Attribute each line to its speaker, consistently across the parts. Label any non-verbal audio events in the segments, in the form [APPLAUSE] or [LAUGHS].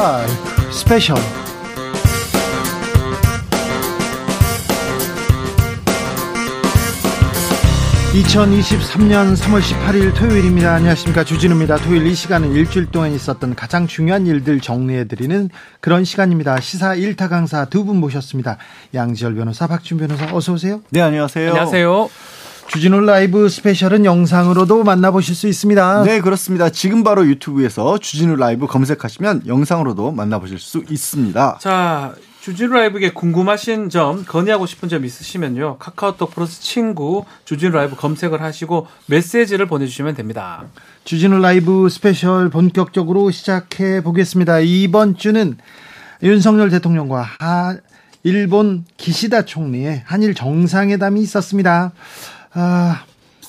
Speaker 1: 라이브 스페셜 2023년 3월 18일 토요일입니다. 안녕하십니까. 주진우입니다. 토요일 이 시간은 일주일 동안 있었던 가장 중요한 일들 정리해드리는 그런 시간입니다. 시사 1타 강사 두 분 모셨습니다. 양지열 변호사, 박지훈 변호사, 어서오세요.
Speaker 2: 네, 안녕하세요.
Speaker 3: 안녕하세요.
Speaker 1: 주진우 라이브 스페셜은 영상으로도 만나보실 수 있습니다.
Speaker 2: 네, 그렇습니다. 지금 바로 유튜브에서 주진우 라이브 검색하시면 영상으로도 만나보실 수 있습니다.
Speaker 3: 자, 주진우 라이브에 궁금하신 점, 건의하고 싶은 점 있으시면요. 카카오톡 플러스 친구, 주진우 라이브 검색을 하시고 메시지를 보내주시면 됩니다.
Speaker 1: 주진우 라이브 스페셜 본격적으로 시작해 보겠습니다. 이번 주는 윤석열 대통령과 하, 일본 기시다 총리의 한일 정상회담이 있었습니다. 아,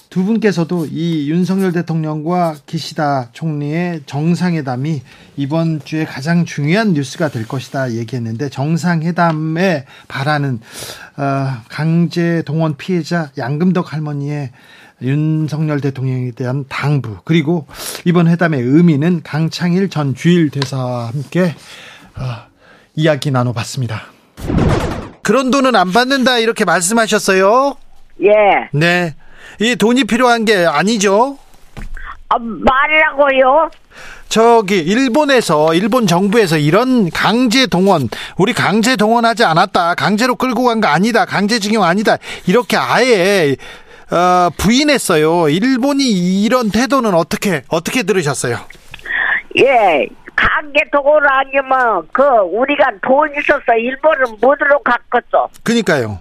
Speaker 1: 두 분께서도 이 윤석열 대통령과 기시다 총리의 정상회담이 이번 주에 가장 중요한 뉴스가 될 것이다 얘기했는데 정상회담에 바라는 어, 강제 동원 피해자 양금덕 할머니의 윤석열 대통령에 대한 당부 그리고 이번 회담의 의미는 강창일 전 주일 대사와 함께 어, 이야기 나눠봤습니다. 그런 돈은 안 받는다 이렇게 말씀하셨어요.
Speaker 4: 예.
Speaker 1: 네. 이 돈이 필요한 게 아니죠.
Speaker 4: 아, 말이라고요?
Speaker 1: 저기 일본에서 일본 정부에서 이런 강제 동원 우리 강제 동원하지 않았다 강제로 끌고 간 거 아니다 강제징용 아니다 이렇게 아예 어, 부인했어요 일본이 이런 태도는 어떻게 어떻게 들으셨어요
Speaker 4: 예. 동원 아니면 그 우리가 돈 있어서 일본은 못으로 갔겠어.
Speaker 1: 그니까요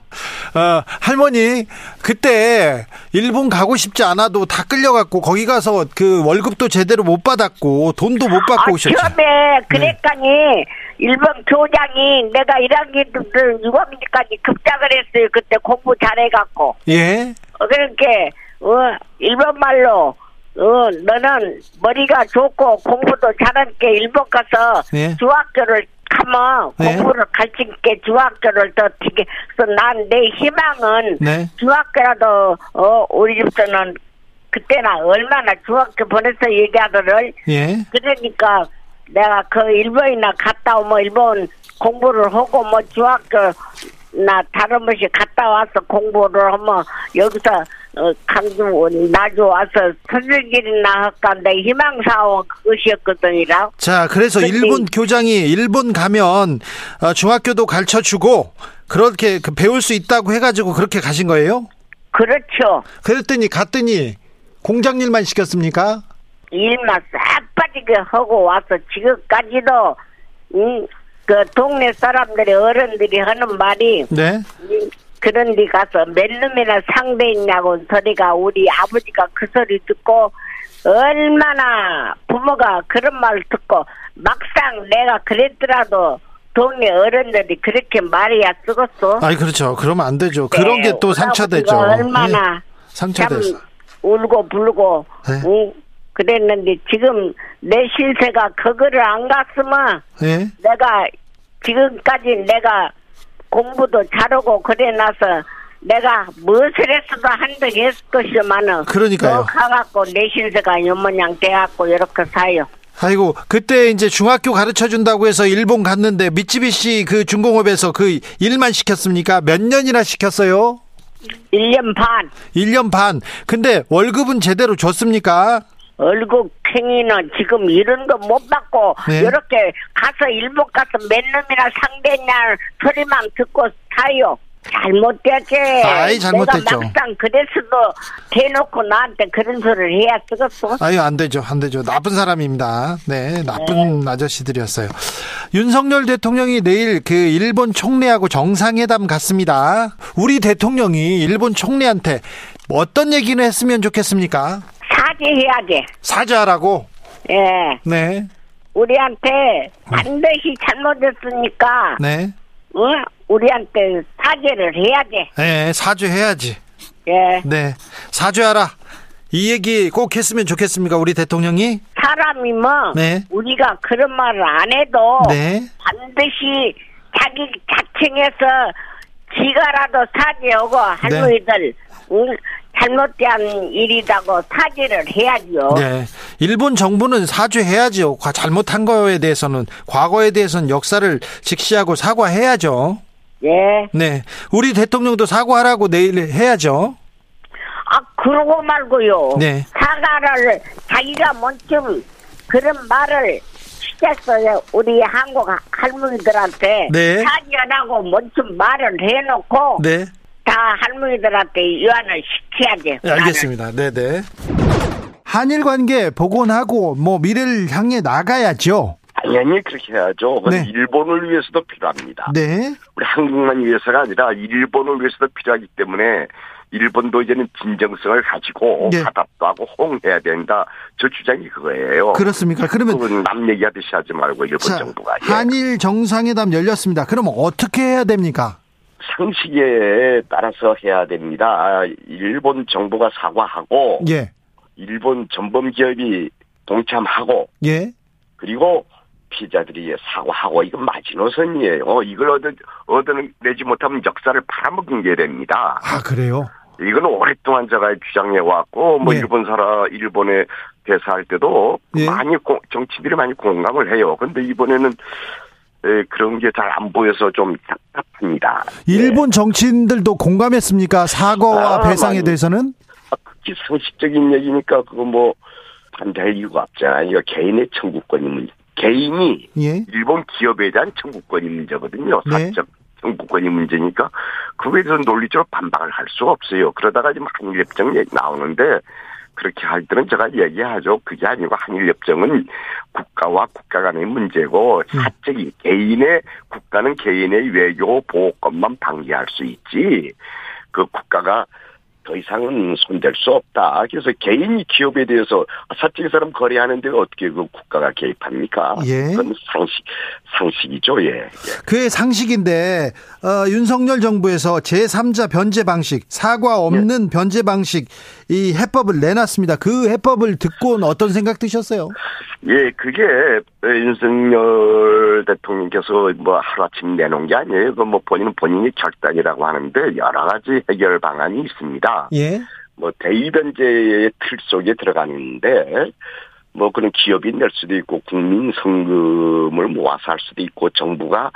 Speaker 1: 어, 할머니 그때 일본 가고 싶지 않아도 다 끌려갔고 거기 가서 그 월급도 제대로 못 받았고 돈도 못 받고
Speaker 4: 아,
Speaker 1: 오셨죠
Speaker 4: 처음에 그랬더니 일본 교장이 내가 1학년 때 6학년까지 급작을 했어요. 그때 공부 잘해갖고.
Speaker 1: 예
Speaker 4: 어, 그렇게 어, 일본 말로 어, 너는 머리가 좋고 공부도 잘하니까 일본 가서
Speaker 1: 네.
Speaker 4: 중학교를 가면
Speaker 1: 네.
Speaker 4: 공부를 가르치게 중학교를 더 되게 그래서 난 내 희망은
Speaker 1: 네.
Speaker 4: 중학교라도 어 우리 집서는 그때나 얼마나 중학교 보내서 얘기하더를
Speaker 1: 예.
Speaker 4: 그러니까 내가 그 일본이나 갔다 오면 일본 공부를 하고 뭐 중학교 나 다른 곳이 갔다 와서 공부를 하면 여기서 어, 강주 나주 와서 선생님이나 할까인데 희망사원 그것이었거든요.
Speaker 1: 자, 그래서 일본 교장이 일본 가면 어, 중학교도 가르쳐 주고 그렇게 그 배울 수 있다고 해가지고 그렇게 가신 거예요?
Speaker 4: 그렇죠.
Speaker 1: 그랬더니 갔더니 공장 일만 시켰습니까?
Speaker 4: 일만 싹 빠지게 하고 와서 지금까지도 음, 그 동네 사람들이 어른들이 하는 말이
Speaker 1: 네.
Speaker 4: 그런 데 가서 몇 놈이나 상대 있냐고 소리가 우리 아버지가 그 소리 듣고 얼마나 부모가 그런 말 듣고 막상 내가 그랬더라도 동네 어른들이 그렇게 말이야 쓰겠어.
Speaker 1: 아니 그렇죠. 그러면 안 되죠. 그런 게 또 상처되죠.
Speaker 4: 얼마나
Speaker 1: 예, 상처돼서.
Speaker 4: 참 울고 불고
Speaker 1: 네.
Speaker 4: 응? 그랬는데 지금 내 신세가 그거를 안 갔으면
Speaker 1: 예.
Speaker 4: 내가 지금까지 내가 공부도 잘하고 그래 나서 내가 무엇을 했어도 한덕 했을 것이지만은
Speaker 1: 그러니까요.
Speaker 4: 너 가갖고 내 신세가 요모냥 돼갖고 이렇게 사요.
Speaker 1: 아이고 그때 이제 중학교 가르쳐 준다고 해서 일본 갔는데 미쯔비시 그 중공업에서 그 일만 시켰습니까? 몇 년이나 시켰어요?
Speaker 4: 1년 반
Speaker 1: 1년 반. 근데 월급은 제대로 줬습니까?
Speaker 4: 얼굴 팽이는 지금 이런 거 못 받고
Speaker 1: 네.
Speaker 4: 이렇게 가서 일본 가서 몇 놈이나 상대냐 소리만 듣고 사요. 잘못됐지.
Speaker 1: 아이, 잘못됐죠.
Speaker 4: 내가 막상 그랬어도 대놓고 나한테 그런 소리를 해야 쓰겠어.
Speaker 1: 아유 안 되죠 안 되죠 나쁜 사람입니다 네 나쁜 아저씨들이었어요 윤석열 대통령이 내일 그 일본 총리하고 정상회담 갔습니다 우리 대통령이 일본 총리한테 어떤 얘기는 했으면 좋겠습니까
Speaker 4: 사죄해야지.
Speaker 1: 사죄하라고
Speaker 4: 예.
Speaker 1: 네
Speaker 4: 우리한테 반드시 잘못했으니까,
Speaker 1: 네.
Speaker 4: 어? 우리한테 사죄를 해야지.
Speaker 1: 네, 사죄해야지.
Speaker 4: 예.
Speaker 1: 네, 사죄하라. 이 얘기 꼭 했으면 좋겠습니까, 우리 대통령이?
Speaker 4: 사람이면
Speaker 1: 네.
Speaker 4: 우리가 그런 말을 안 해도
Speaker 1: 네.
Speaker 4: 반드시 자기 자청해서 지가라도 사죄하고
Speaker 1: 네.
Speaker 4: 할머니들 응, 잘못된 일이라고 사죄를 해야죠.
Speaker 1: 네. 일본 정부는 사죄해야죠. 과- 잘못한 거에 대해서는 과거에 대해서는 역사를 직시하고 사과해야죠.
Speaker 4: 예.
Speaker 1: 네, 우리 대통령도 사과하라고 내일 해야죠.
Speaker 4: 아, 그러고 말고요.
Speaker 1: 네.
Speaker 4: 사과를 자기가 먼저 그런 말을 시켰어요. 우리 한국 할머니들한테.
Speaker 1: 네.
Speaker 4: 사죄하라고 먼저 말을 해놓고.
Speaker 1: 네,
Speaker 4: 다 할머니들한테 유한을 시켜야지.
Speaker 1: 네, 알겠습니다. 네, 네. 한일 관계 복원하고 뭐 미래를 향해 나가야죠.
Speaker 5: 당연히 그렇게 해야죠.
Speaker 1: 네.
Speaker 5: 일본을 위해서도 필요합니다.
Speaker 1: 네,
Speaker 5: 우리 한국만 위해서가 아니라 일본을 위해서도 필요하기 때문에 일본도 이제는 진정성을 가지고
Speaker 1: 네.
Speaker 5: 화답도 하고 호응해야 된다. 저 주장이 그거예요.
Speaker 1: 그렇습니다. 그러면
Speaker 5: 남 얘기하듯이 하지 말고 일본
Speaker 1: 자,
Speaker 5: 정부가 예.
Speaker 1: 한일 정상회담 열렸습니다. 그럼 어떻게 해야 됩니까?
Speaker 5: 상식에 따라서 해야 됩니다. 아, 일본 정부가 사과하고
Speaker 1: 예,
Speaker 5: 일본 전범 기업이 동참하고
Speaker 1: 예,
Speaker 5: 그리고 피자들이 사과하고 이건 마지노선이에요. 이걸 얻어 얻어내지 못하면 역사를 팔아먹은 게 됩니다.
Speaker 1: 아 그래요.
Speaker 5: 이건 오랫동안 제가 주장해 왔고 뭐
Speaker 1: 예.
Speaker 5: 일본 사람 일본에 대사할 때도
Speaker 1: 예.
Speaker 5: 많이 공- 정치인들이 많이 공감을 해요. 근데 이번에는 에, 그런 게 잘 안 보여서 좀 답답합니다.
Speaker 1: 일본 정치인들도 공감했습니까? 사과와
Speaker 5: 아,
Speaker 1: 배상에
Speaker 5: 많이.
Speaker 1: 대해서는?
Speaker 5: 아, 그게 상식적인 얘기니까 그거 뭐 반대할 이유가 없잖아요. 이거 개인의 청구권이 문제. 개인이
Speaker 1: 예,
Speaker 5: 일본 기업에 대한 청구권이 문제거든요.
Speaker 1: 네.
Speaker 5: 사적 청구권이 문제니까 그거에 대해서 논리적으로 반박을 할 수가 없어요. 그러다가 지금 한일 협정 얘기 나오는데 그렇게 할 때는 제가 얘기하죠. 그게 아니고 한일협정은 국가와 국가 간의 문제고
Speaker 1: 음.
Speaker 5: 사적인 개인의 국가는 개인의 외교 보호권만 방기할 수 있지 그 국가가 더 이상은 손댈 수 없다. 그래서 개인이 기업에 대해서 사적인 사람 거래하는데 어떻게 그 국가가 개입합니까?
Speaker 1: 예.
Speaker 5: 그건 상식 상식이죠. 예. 예.
Speaker 1: 그의 상식인데 어, 윤석열 정부에서 제3자 변제 방식, 사과 없는 변제 방식 이 해법을 내놨습니다. 그 해법을 듣고는 어떤 생각 드셨어요?
Speaker 5: 예, 그게 윤석열 대통령께서 뭐 하루아침 내놓은 게 아니에요. 그뭐 본인은 본인이 결단이라고 하는데 여러 가지 해결 방안이 있습니다.
Speaker 1: 예,
Speaker 5: 뭐 대의변제의 틀 속에 들어가는데 뭐 그런 기업이 낼 수도 있고 국민 성금을 모아서 할 수도 있고 정부가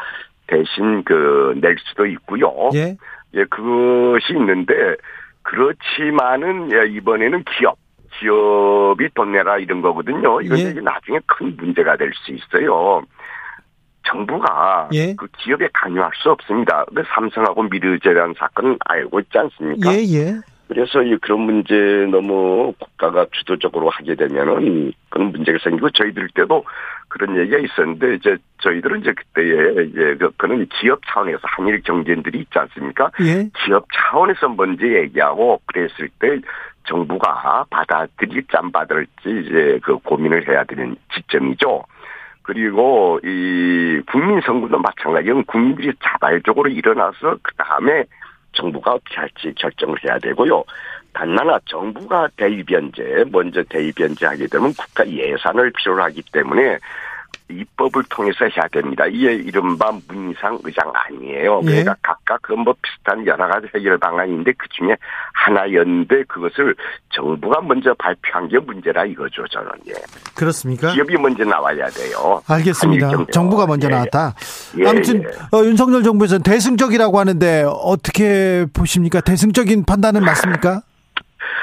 Speaker 5: 대신 그 낼 수도 있고요.
Speaker 1: 예,
Speaker 5: 예, 그것이 있는데 그렇지만은 예, 이번에는 기업 기업이 돈 내라 이런 거거든요. 이건
Speaker 1: 예.
Speaker 5: 나중에 큰 문제가 될 수 있어요. 정부가
Speaker 1: 예.
Speaker 5: 그 기업에 관여할 수 없습니다. 그 삼성하고 미르재라는 사건은 알고 있지 않습니까?
Speaker 1: 예, 예.
Speaker 5: 그래서 이 그런 문제 너무 국가가 주도적으로 하게 되면은 그런 문제가 생기고 저희들 때도 그런 얘기가 있었는데 이제 저희들은 이제 그때에 이제 그 그는 기업 차원에서 한일 경쟁들이 있지 않습니까?
Speaker 1: 예,
Speaker 5: 기업 차원에서 먼저 얘기하고 그랬을 때 정부가 받아들일지 안 받을지 이제 그 고민을 해야 되는 지점이죠. 그리고 이 국민 선거도 마찬가지로 국민들이 자발적으로 일어나서 그 다음에 정부가 어떻게 할지 결정을 해야 되고요. 단 하나 정부가 대입변제 먼저 대입변제하게 되면 국가 예산을 필요로 하기 때문에 입법을 통해서 해야 됩니다. 이게 이른바 문상 의장 아니에요.
Speaker 1: 예.
Speaker 5: 그러니까 각각 그뭐 비슷한 여러 가지 해결 방안인데 그 중에 하나였는데 그것을 정부가 먼저 발표한 게 문제라 이거죠 저는 예.
Speaker 1: 그렇습니까?
Speaker 5: 기업이 먼저 나와야 돼요.
Speaker 1: 알겠습니다. 정부가 먼저
Speaker 5: 예, 예.
Speaker 1: 나왔다.
Speaker 5: 예,
Speaker 1: 아무튼
Speaker 5: 예.
Speaker 1: 어, 윤석열 정부에서는 대승적이라고 하는데 어떻게 보십니까? 대승적인 판단은 맞습니까?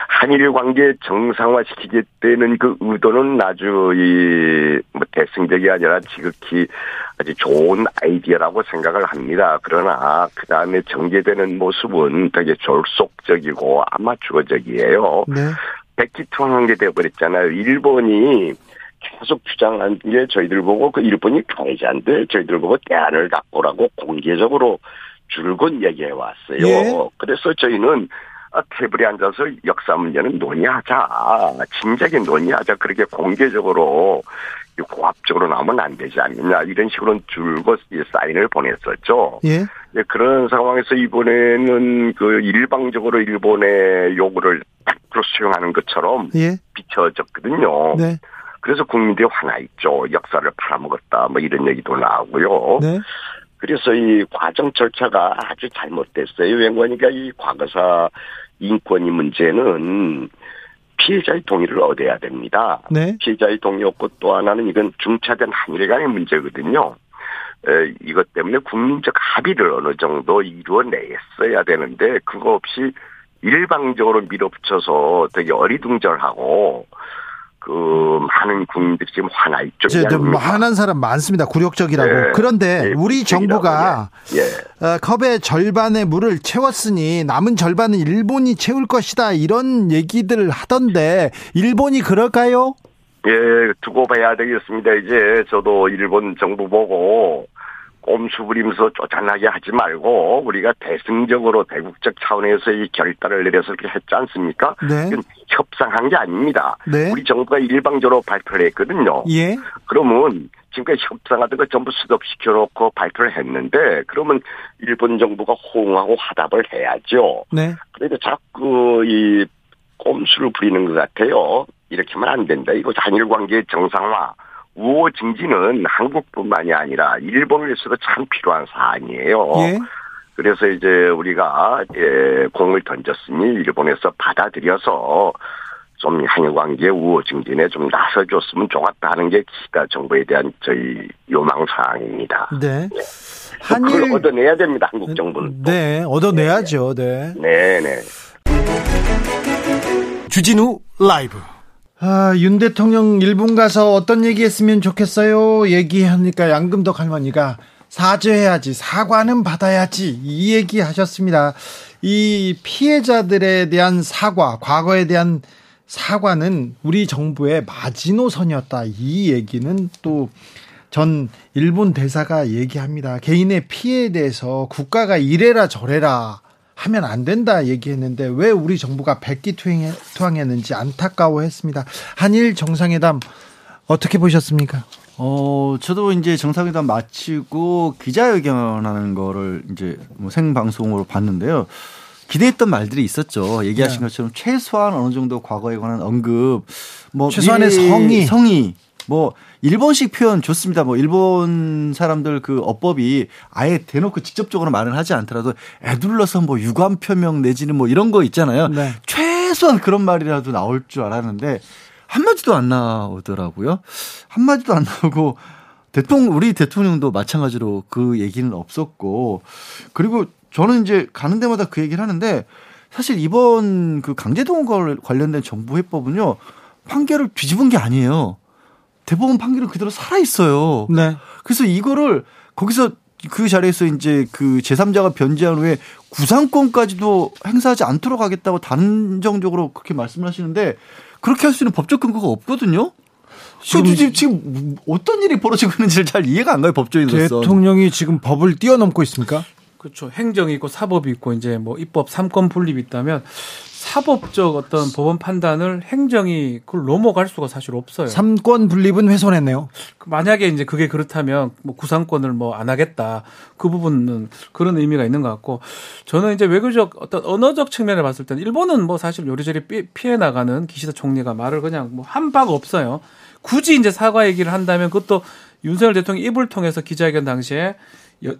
Speaker 5: 한일 관계 정상화시키겠다는 그 의도는 아주 이뭐 대승적이 아니라 지극히 아주 좋은 아이디어라고 생각을 합니다. 그러나 그 다음에 전개되는 모습은 되게 졸속적이고 아마추어적이에요.
Speaker 1: 네.
Speaker 5: 백기투항한 게 돼버렸잖아요. 일본이 계속 주장한 게 저희들 보고 그 일본이 가해자인데 저희들 보고 대안을 갖고라고 공개적으로 줄곧 얘기해 왔어요.
Speaker 1: 예.
Speaker 5: 그래서 저희는 아, 테이블에 앉아서 역사 문제는 논의하자. 진작에 논의하자. 그렇게 공개적으로 고압적으로 나오면 안 되지 않느냐. 이런 식으로 줄곧 이 사인을 보냈었죠.
Speaker 1: 예.
Speaker 5: 예, 그런 상황에서 이번에는 그 일방적으로 일본의 요구를 100% 수용하는 것처럼
Speaker 1: 예.
Speaker 5: 비춰졌거든요.
Speaker 1: 네.
Speaker 5: 그래서 국민들이 화나 있죠. 역사를 팔아먹었다. 뭐 이런 얘기도 나오고요.
Speaker 1: 네.
Speaker 5: 그래서 이 과정 절차가 아주 잘못됐어요. 왜냐니까 이 과거사 인권이 문제는 피해자의 동의를 얻어야 됩니다.
Speaker 1: 네.
Speaker 5: 피해자의 동의 없고 또 하나는 이건 중차된 한일 간의 문제거든요. 에, 이것 때문에 국민적 합의를 어느 정도 이루어냈어야 되는데 그거 없이 일방적으로 밀어붙여서 되게 어리둥절하고 그 많은 국민들이 지금 화나 있죠.
Speaker 1: 이제 뭐 화난 사람 많습니다. 굴욕적이라고.
Speaker 5: 네.
Speaker 1: 그런데
Speaker 5: 네,
Speaker 1: 우리 정부가
Speaker 5: 예.
Speaker 1: 어, 컵의 절반의 물을 채웠으니 남은 절반은 일본이 채울 것이다. 이런 얘기들 하던데 일본이 그럴까요?
Speaker 5: 예, 두고 봐야 되겠습니다. 이제 저도 일본 정부 보고 꼼수 부리면서 쫓아나게 하지 말고 우리가 대승적으로 대국적 차원에서 이 결단을 내려서 그렇게 했지 않습니까?
Speaker 1: 네.
Speaker 5: 협상한 게 아닙니다.
Speaker 1: 네.
Speaker 5: 우리 정부가 일방적으로 발표를 했거든요.
Speaker 1: 예.
Speaker 5: 그러면 지금까지 협상하던 거 전부 스톱시켜 놓고 발표를 했는데 그러면 일본 정부가 호응하고 화답을 해야죠.
Speaker 1: 네.
Speaker 5: 그러니까 자꾸 이 꼼수를 부리는 것 같아요. 이렇게 하면 안 된다. 이거 한일 관계의 정상화, 우호 증진은 한국뿐만이 아니라 일본에서도 참 필요한 사안이에요.
Speaker 1: 예.
Speaker 5: 그래서 이제 우리가 예, 공을 던졌으니 일본에서 받아들여서 좀 한일 관계 우호 증진에 좀 나서줬으면 좋겠다 하는 게 기시다 정부에 대한 저희 요망 사항입니다.
Speaker 1: 네.
Speaker 5: 그걸
Speaker 1: 한일
Speaker 5: 얻어내야 됩니다. 한국 정부는.
Speaker 1: 네, 얻어내야죠. 네.
Speaker 5: 네 네.
Speaker 6: 주진우 라이브
Speaker 1: 아, 윤 대통령 일본 가서 어떤 얘기 했으면 좋겠어요? 얘기하니까 양금덕 할머니가 사죄해야지, 사과는 받아야지, 이 얘기 하셨습니다. 이 피해자들에 대한 사과, 과거에 대한 사과는 우리 정부의 마지노선이었다. 이 얘기는 또 전 일본 대사가 얘기합니다. 개인의 피해에 대해서 국가가 이래라 저래라 하면 안 된다 얘기했는데 왜 우리 정부가 백기투항했는지 안타까워했습니다. 한일 정상회담 어떻게 보셨습니까?
Speaker 2: 어, 저도 이제 정상회담 마치고 기자회견하는 거를 이제 뭐 생방송으로 봤는데요. 기대했던 말들이 있었죠. 얘기하신
Speaker 1: 네.
Speaker 2: 것처럼 최소한 어느 정도 과거에 관한 언급, 뭐
Speaker 1: 최소한의 성의.
Speaker 2: 성의, 뭐 일본식 표현 좋습니다. 뭐 일본 사람들 그 어법이 아예 대놓고 직접적으로 말은 하지 않더라도 애둘러서 뭐 유감 표명 내지는 뭐 이런 거 있잖아요.
Speaker 1: 네.
Speaker 2: 최소한 그런 말이라도 나올 줄 알았는데 한마디도 안 나오더라고요. 한마디도 안 나오고 대통령 우리 대통령도 마찬가지로 그 얘기는 없었고 그리고 저는 이제 가는 데마다 그 얘기를 하는데 사실 이번 그 강제동원 관련된 정부 해법은요 판결을 뒤집은 게 아니에요. 대법원 판결은 그대로 살아 있어요.
Speaker 1: 네.
Speaker 2: 그래서 이거를 거기서 그 자리에서 이제 그 제3자가 변제한 후에 구상권까지도 행사하지 않도록 하겠다고 단정적으로 그렇게 말씀을 하시는데 그렇게 할 수 있는 법적 근거가 없거든요. 지금, 지금, 지금 어떤 일이 벌어지고 있는지를 잘 이해가 안 가요, 법조인으로서.
Speaker 1: 대통령이 지금 법을 뛰어넘고 있습니까?
Speaker 3: 그렇죠. 행정이 있고 사법이 있고 이제 뭐 입법 삼권 분립이 있다면 사법적 어떤 법원 판단을 행정이 그걸 넘어갈 수가 사실 없어요.
Speaker 1: 삼권 분립은 훼손했네요.
Speaker 3: 그 만약에 이제 그게 그렇다면 뭐 구상권을 뭐 안 하겠다 그 부분은 그런 의미가 있는 것 같고 저는 이제 외교적 어떤 언어적 측면을 봤을 때는 일본은 뭐 사실 요리조리 피- 피해 나가는 기시다 총리가 말을 그냥 뭐한 바가 없어요. 굳이 이제 사과 얘기를 한다면 그것도 윤석열 대통령 입을 통해서 기자회견 당시에 여-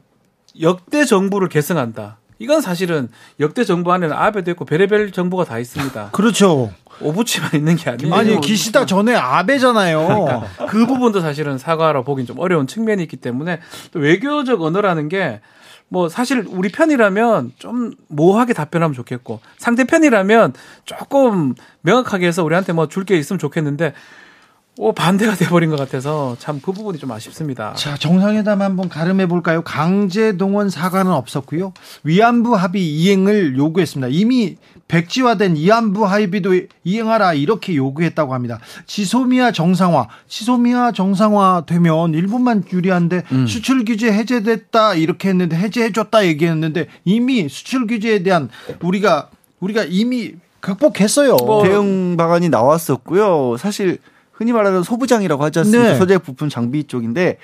Speaker 3: 역대 정부를 계승한다. 이건 사실은 역대 정부 안에는 아베도 있고 별의별 정부가 다 있습니다.
Speaker 1: 그렇죠.
Speaker 3: 오부치만 있는 게 아니에요.
Speaker 1: 아니 기시다 전에 아베잖아요.
Speaker 3: 그러니까 그 부분도 사실은 사과로 보긴 좀 어려운 측면이 있기 때문에 또 외교적 언어라는 게 뭐 사실 우리 편이라면 좀 모호하게 답변하면 좋겠고 상대편이라면 조금 명확하게 해서 우리한테 뭐 줄 게 있으면 좋겠는데 어, 반대가 돼버린 것 같아서 참 그 부분이 좀 아쉽습니다.
Speaker 1: 자 정상회담 한번 가름해 볼까요? 강제 동원 사과는 없었고요. 위안부 합의 이행을 요구했습니다. 이미 백지화된 위안부 합의도 이행하라 이렇게 요구했다고 합니다. 지소미아 정상화, 지소미아 정상화 되면 일본만 유리한데 수출 규제 해제됐다 이렇게 했는데 해제해줬다 얘기했는데 이미 수출 규제에 대한 우리가 우리가 이미 극복했어요.
Speaker 3: 뭐
Speaker 2: 대응 방안이 나왔었고요. 사실 흔히 말하는 소부장이라고 하지 않습니까?
Speaker 1: 네.
Speaker 2: 소재 부품 장비 쪽인데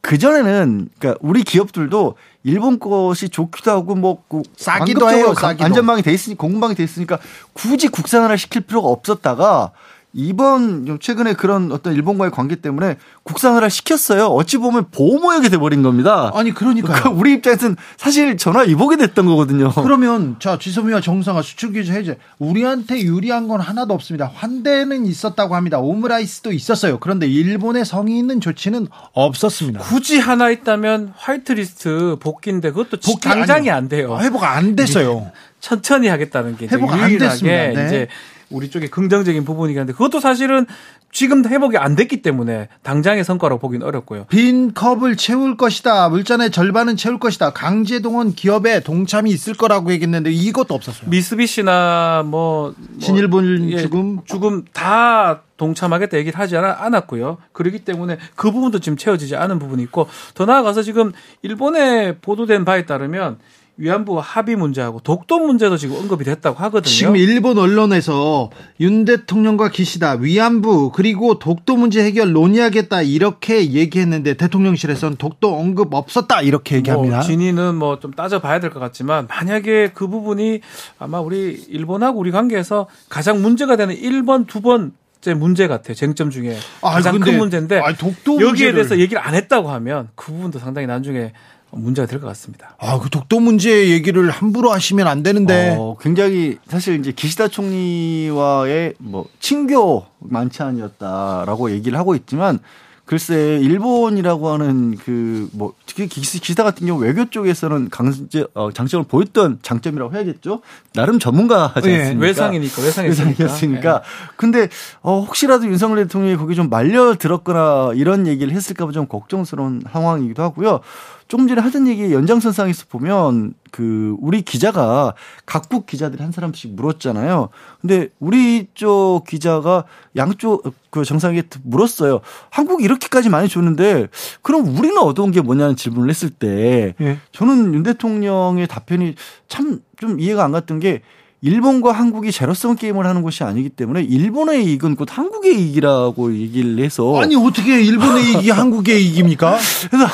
Speaker 2: 그 전에는 그러니까 우리 기업들도 일본 것이 좋기도 하고 뭐그
Speaker 1: 싸기도 해요,
Speaker 2: 가-
Speaker 1: 싸기도.
Speaker 2: 안전망이 돼 있으니 공급망이 돼 있으니까 굳이 국산화를 시킬 필요가 없었다가 이번 좀 최근에 그런 어떤 일본과의 관계 때문에 국산화를 시켰어요. 어찌 보면 보호무역이 돼버린 겁니다.
Speaker 1: 아니 그러니까
Speaker 2: 그러니까 우리 입장에서는 사실 전화 위복이 됐던 거거든요.
Speaker 1: 그러면 자 지소미아 정상화 수출 규제 해제 우리한테 유리한 건 하나도 없습니다. 환대는 있었다고 합니다. 오므라이스도 있었어요. 그런데 일본의 성의 있는 조치는 없었습니다.
Speaker 3: 굳이 하나 있다면 화이트리스트 복귀인데 그것도
Speaker 1: 복귀
Speaker 3: 당장이
Speaker 1: 아니요.
Speaker 3: 안 돼요.
Speaker 1: 회복 안 됐어요.
Speaker 3: 천천히 하겠다는 게
Speaker 1: 회복 안 됐습니다. 네.
Speaker 3: 이제 우리 쪽에 긍정적인 부분이긴 한데 그것도 사실은 지금 회복이 안 됐기 때문에 당장의 성과로 보기는 어렵고요.
Speaker 1: 빈 컵을 채울 것이다. 물잔의 절반은 채울 것이다. 강제동원 기업에 동참이 있을 거라고 얘기했는데 이것도 없었어요.
Speaker 3: 미쓰비시나 뭐, 뭐
Speaker 1: 신일본
Speaker 3: 예,
Speaker 1: 죽음
Speaker 3: 죽음 다 동참하겠다 얘기를 하지 않- 않았고요. 그렇기 때문에 그 부분도 지금 채워지지 않은 부분이 있고 더 나아가서 지금 일본에 보도된 바에 따르면 위안부 합의 문제하고 독도 문제도 지금 언급이 됐다고 하거든요.
Speaker 1: 지금 일본 언론에서 윤 대통령과 기시다 위안부 그리고 독도 문제 해결 논의하겠다 이렇게 얘기했는데 대통령실에서는 독도 언급 없었다 이렇게 얘기합니다.
Speaker 3: 뭐 진위는 뭐 좀 따져봐야 될 것 같지만 만약에 그 부분이 아마 우리 일본하고 우리 관계에서 가장 문제가 되는 1번, 두 번째 문제 같아요. 쟁점 중에
Speaker 1: 아,
Speaker 3: 가장
Speaker 1: 근데-
Speaker 3: 큰 문제인데
Speaker 1: 아, 독도
Speaker 3: 여기에
Speaker 1: 문제를-
Speaker 3: 대해서 얘기를 안 했다고 하면 그 부분도 상당히 나중에 문제가 될 것 같습니다.
Speaker 1: 아, 그 독도 문제 얘기를 함부로 하시면 안 되는데.
Speaker 2: 어, 굉장히 사실 이제 기시다 총리와의 뭐 친교 만찬이었다라고 얘기를 하고 있지만 글쎄 일본이라고 하는 그 뭐 특히 기시- 기시다 같은 경우 외교 쪽에서는 강제 어, 장점을 보였던 장점이라고 해야겠죠. 나름 전문가지
Speaker 1: 예,
Speaker 2: 않습니까?
Speaker 3: 외상이니까 외상이니까.
Speaker 2: 외상이었으니까. 근데 어, 혹시라도 윤석열 대통령이 거기 좀 말려 들었거나 이런 얘기를 했을까봐 좀 걱정스러운 상황이기도 하고요. 조금 전에 하던 얘기 연장선상에서 보면 그 우리 기자가 각국 기자들이 한 사람씩 물었잖아요. 근데 우리 쪽 기자가 양쪽 그 정상에게 물었어요. 한국이 이렇게까지 많이 줬는데 그럼 우리는 얻어온 게 뭐냐는 질문을 했을 때
Speaker 1: 예.
Speaker 2: 저는 윤 대통령의 답변이 참 좀 이해가 안 갔던 게 일본과 한국이 제로섬 게임을 하는 것이 아니기 때문에 일본의 이익은 곧 한국의 이익이라고 얘기를 해서
Speaker 1: 아니 어떻게 일본의 이익이 [LAUGHS] 한국의 이익입니까?
Speaker 2: 그래서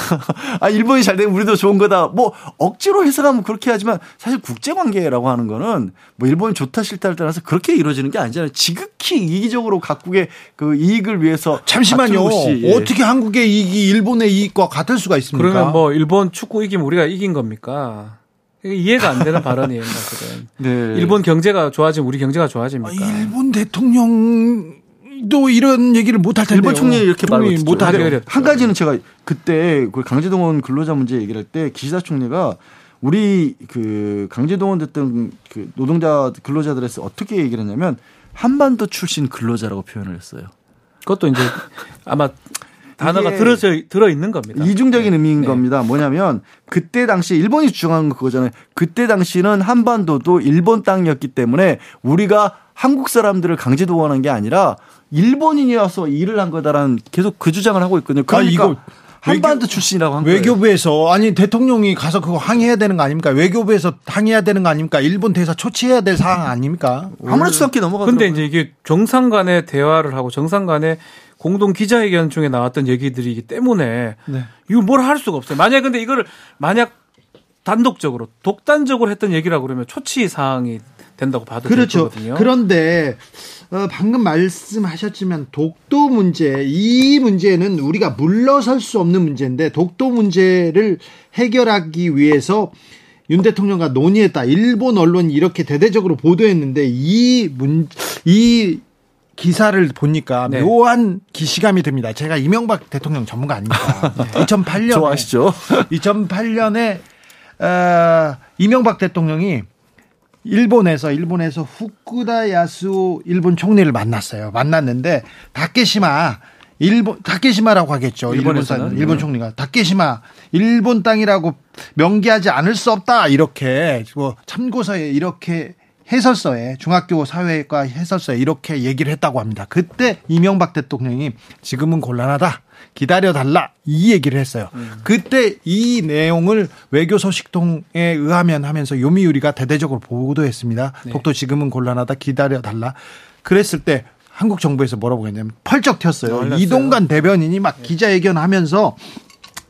Speaker 2: 아 일본이 잘 되면 우리도 좋은 거다. 뭐 억지로 해석하면 그렇게 하지만 사실 국제 관계라고 하는 거는 뭐 일본이 좋다 싫다를 떠나서 그렇게 이루어지는 게 아니잖아요. 지극히 이기적으로 각국의 그 이익을 위해서
Speaker 1: 잠시만요.
Speaker 2: 예.
Speaker 1: 어떻게 한국의 이익이 일본의 이익과 같을 수가 있습니까?
Speaker 3: 그러면 뭐 일본 축구 이기면 우리가 이긴 겁니까? 이해가 안 되는 발언이에요, 사실은. [LAUGHS]
Speaker 2: 네.
Speaker 3: 일본 경제가 좋아지면 우리 경제가
Speaker 1: 아,
Speaker 3: 좋아집니까?
Speaker 1: 일본 대통령도 이런 얘기를 못할 텐데.
Speaker 2: 일본 총리 이렇게 있죠.
Speaker 1: 못하죠.
Speaker 3: 하기
Speaker 2: 근데
Speaker 3: 어렵죠.
Speaker 2: 한 가지는 제가 그때 그 강제동원 근로자 문제 얘기를 할 때 기시다 총리가 우리 그 강제동원 됐던 그 노동자 근로자들에서 어떻게 얘기를 했냐면 한반도 출신 근로자라고 표현을 했어요.
Speaker 3: 그것도 이제 아마 단어가 들어져 들어 있는 겁니다.
Speaker 2: 이중적인 의미인
Speaker 3: 네.
Speaker 2: 겁니다. 뭐냐면 그때 당시 일본이 주장한 거 그거잖아요. 그때 당시는 한반도도 일본 땅이었기 때문에 우리가 한국 사람들을 강제 동원한 게 아니라 일본인이 와서 일을 한 거다라는 계속 그 주장을 하고 있거든요. 그러니까
Speaker 1: 이거
Speaker 2: 한반도
Speaker 1: 외교-
Speaker 2: 출신이라고 한 거예요.
Speaker 1: 외교부에서 아니 대통령이 가서 그거 항의해야 되는 거 아닙니까? 외교부에서 항의해야 되는 거 아닙니까? 일본 대사 초치해야 될 사항 아닙니까?
Speaker 2: 아무렇지도 않게 넘어가더라고요.
Speaker 3: 근데 이제 이게 정상 간의 대화를 하고 정상 간의 공동 기자회견 중에 나왔던 얘기들이기 때문에
Speaker 1: 네.
Speaker 3: 이거 뭘 할 수가 없어요. 만약 근데 이거를 만약 단독적으로 독단적으로 했던 얘기라고 그러면 초치 사항이 된다고 봐도
Speaker 1: 그렇죠.
Speaker 3: 될 거거든요.
Speaker 1: 그런데 어, 방금 말씀하셨지만 독도 문제 이 문제는 우리가 물러설 수 없는 문제인데 독도 문제를 해결하기 위해서 윤 대통령과 논의했다. 일본 언론이 이렇게 대대적으로 보도했는데 이 문이 기사를 보니까
Speaker 3: 네.
Speaker 1: 묘한 기시감이 듭니다. 제가 이명박 대통령 전문가 아닙니까? 2008년
Speaker 2: 좋아하시죠? [LAUGHS]
Speaker 1: 2008년에 어, 이명박 대통령이 일본에서 일본에서 후쿠다 야수 일본 총리를 만났어요. 만났는데 다케시마 일본 다케시마라고 하겠죠. 일본
Speaker 3: 일본에서는?
Speaker 1: 사- 일본 총리가 다케시마 일본 땅이라고 명기하지 않을 수 없다 이렇게 뭐 참고서에 이렇게 해설서에 중학교 사회과 해설서에 이렇게 얘기를 했다고 합니다. 그때 이명박 대통령이 지금은 곤란하다. 기다려 달라. 이 얘기를 했어요. 그때 이 내용을 외교 소식통에 의하면 하면서 요미우리가 대대적으로 보도했습니다. 독도 지금은 곤란하다. 기다려 달라. 그랬을 때 한국 정부에서 뭐라고 했냐면 펄쩍 튀었어요. 이동관 대변인이 막 기자회견하면서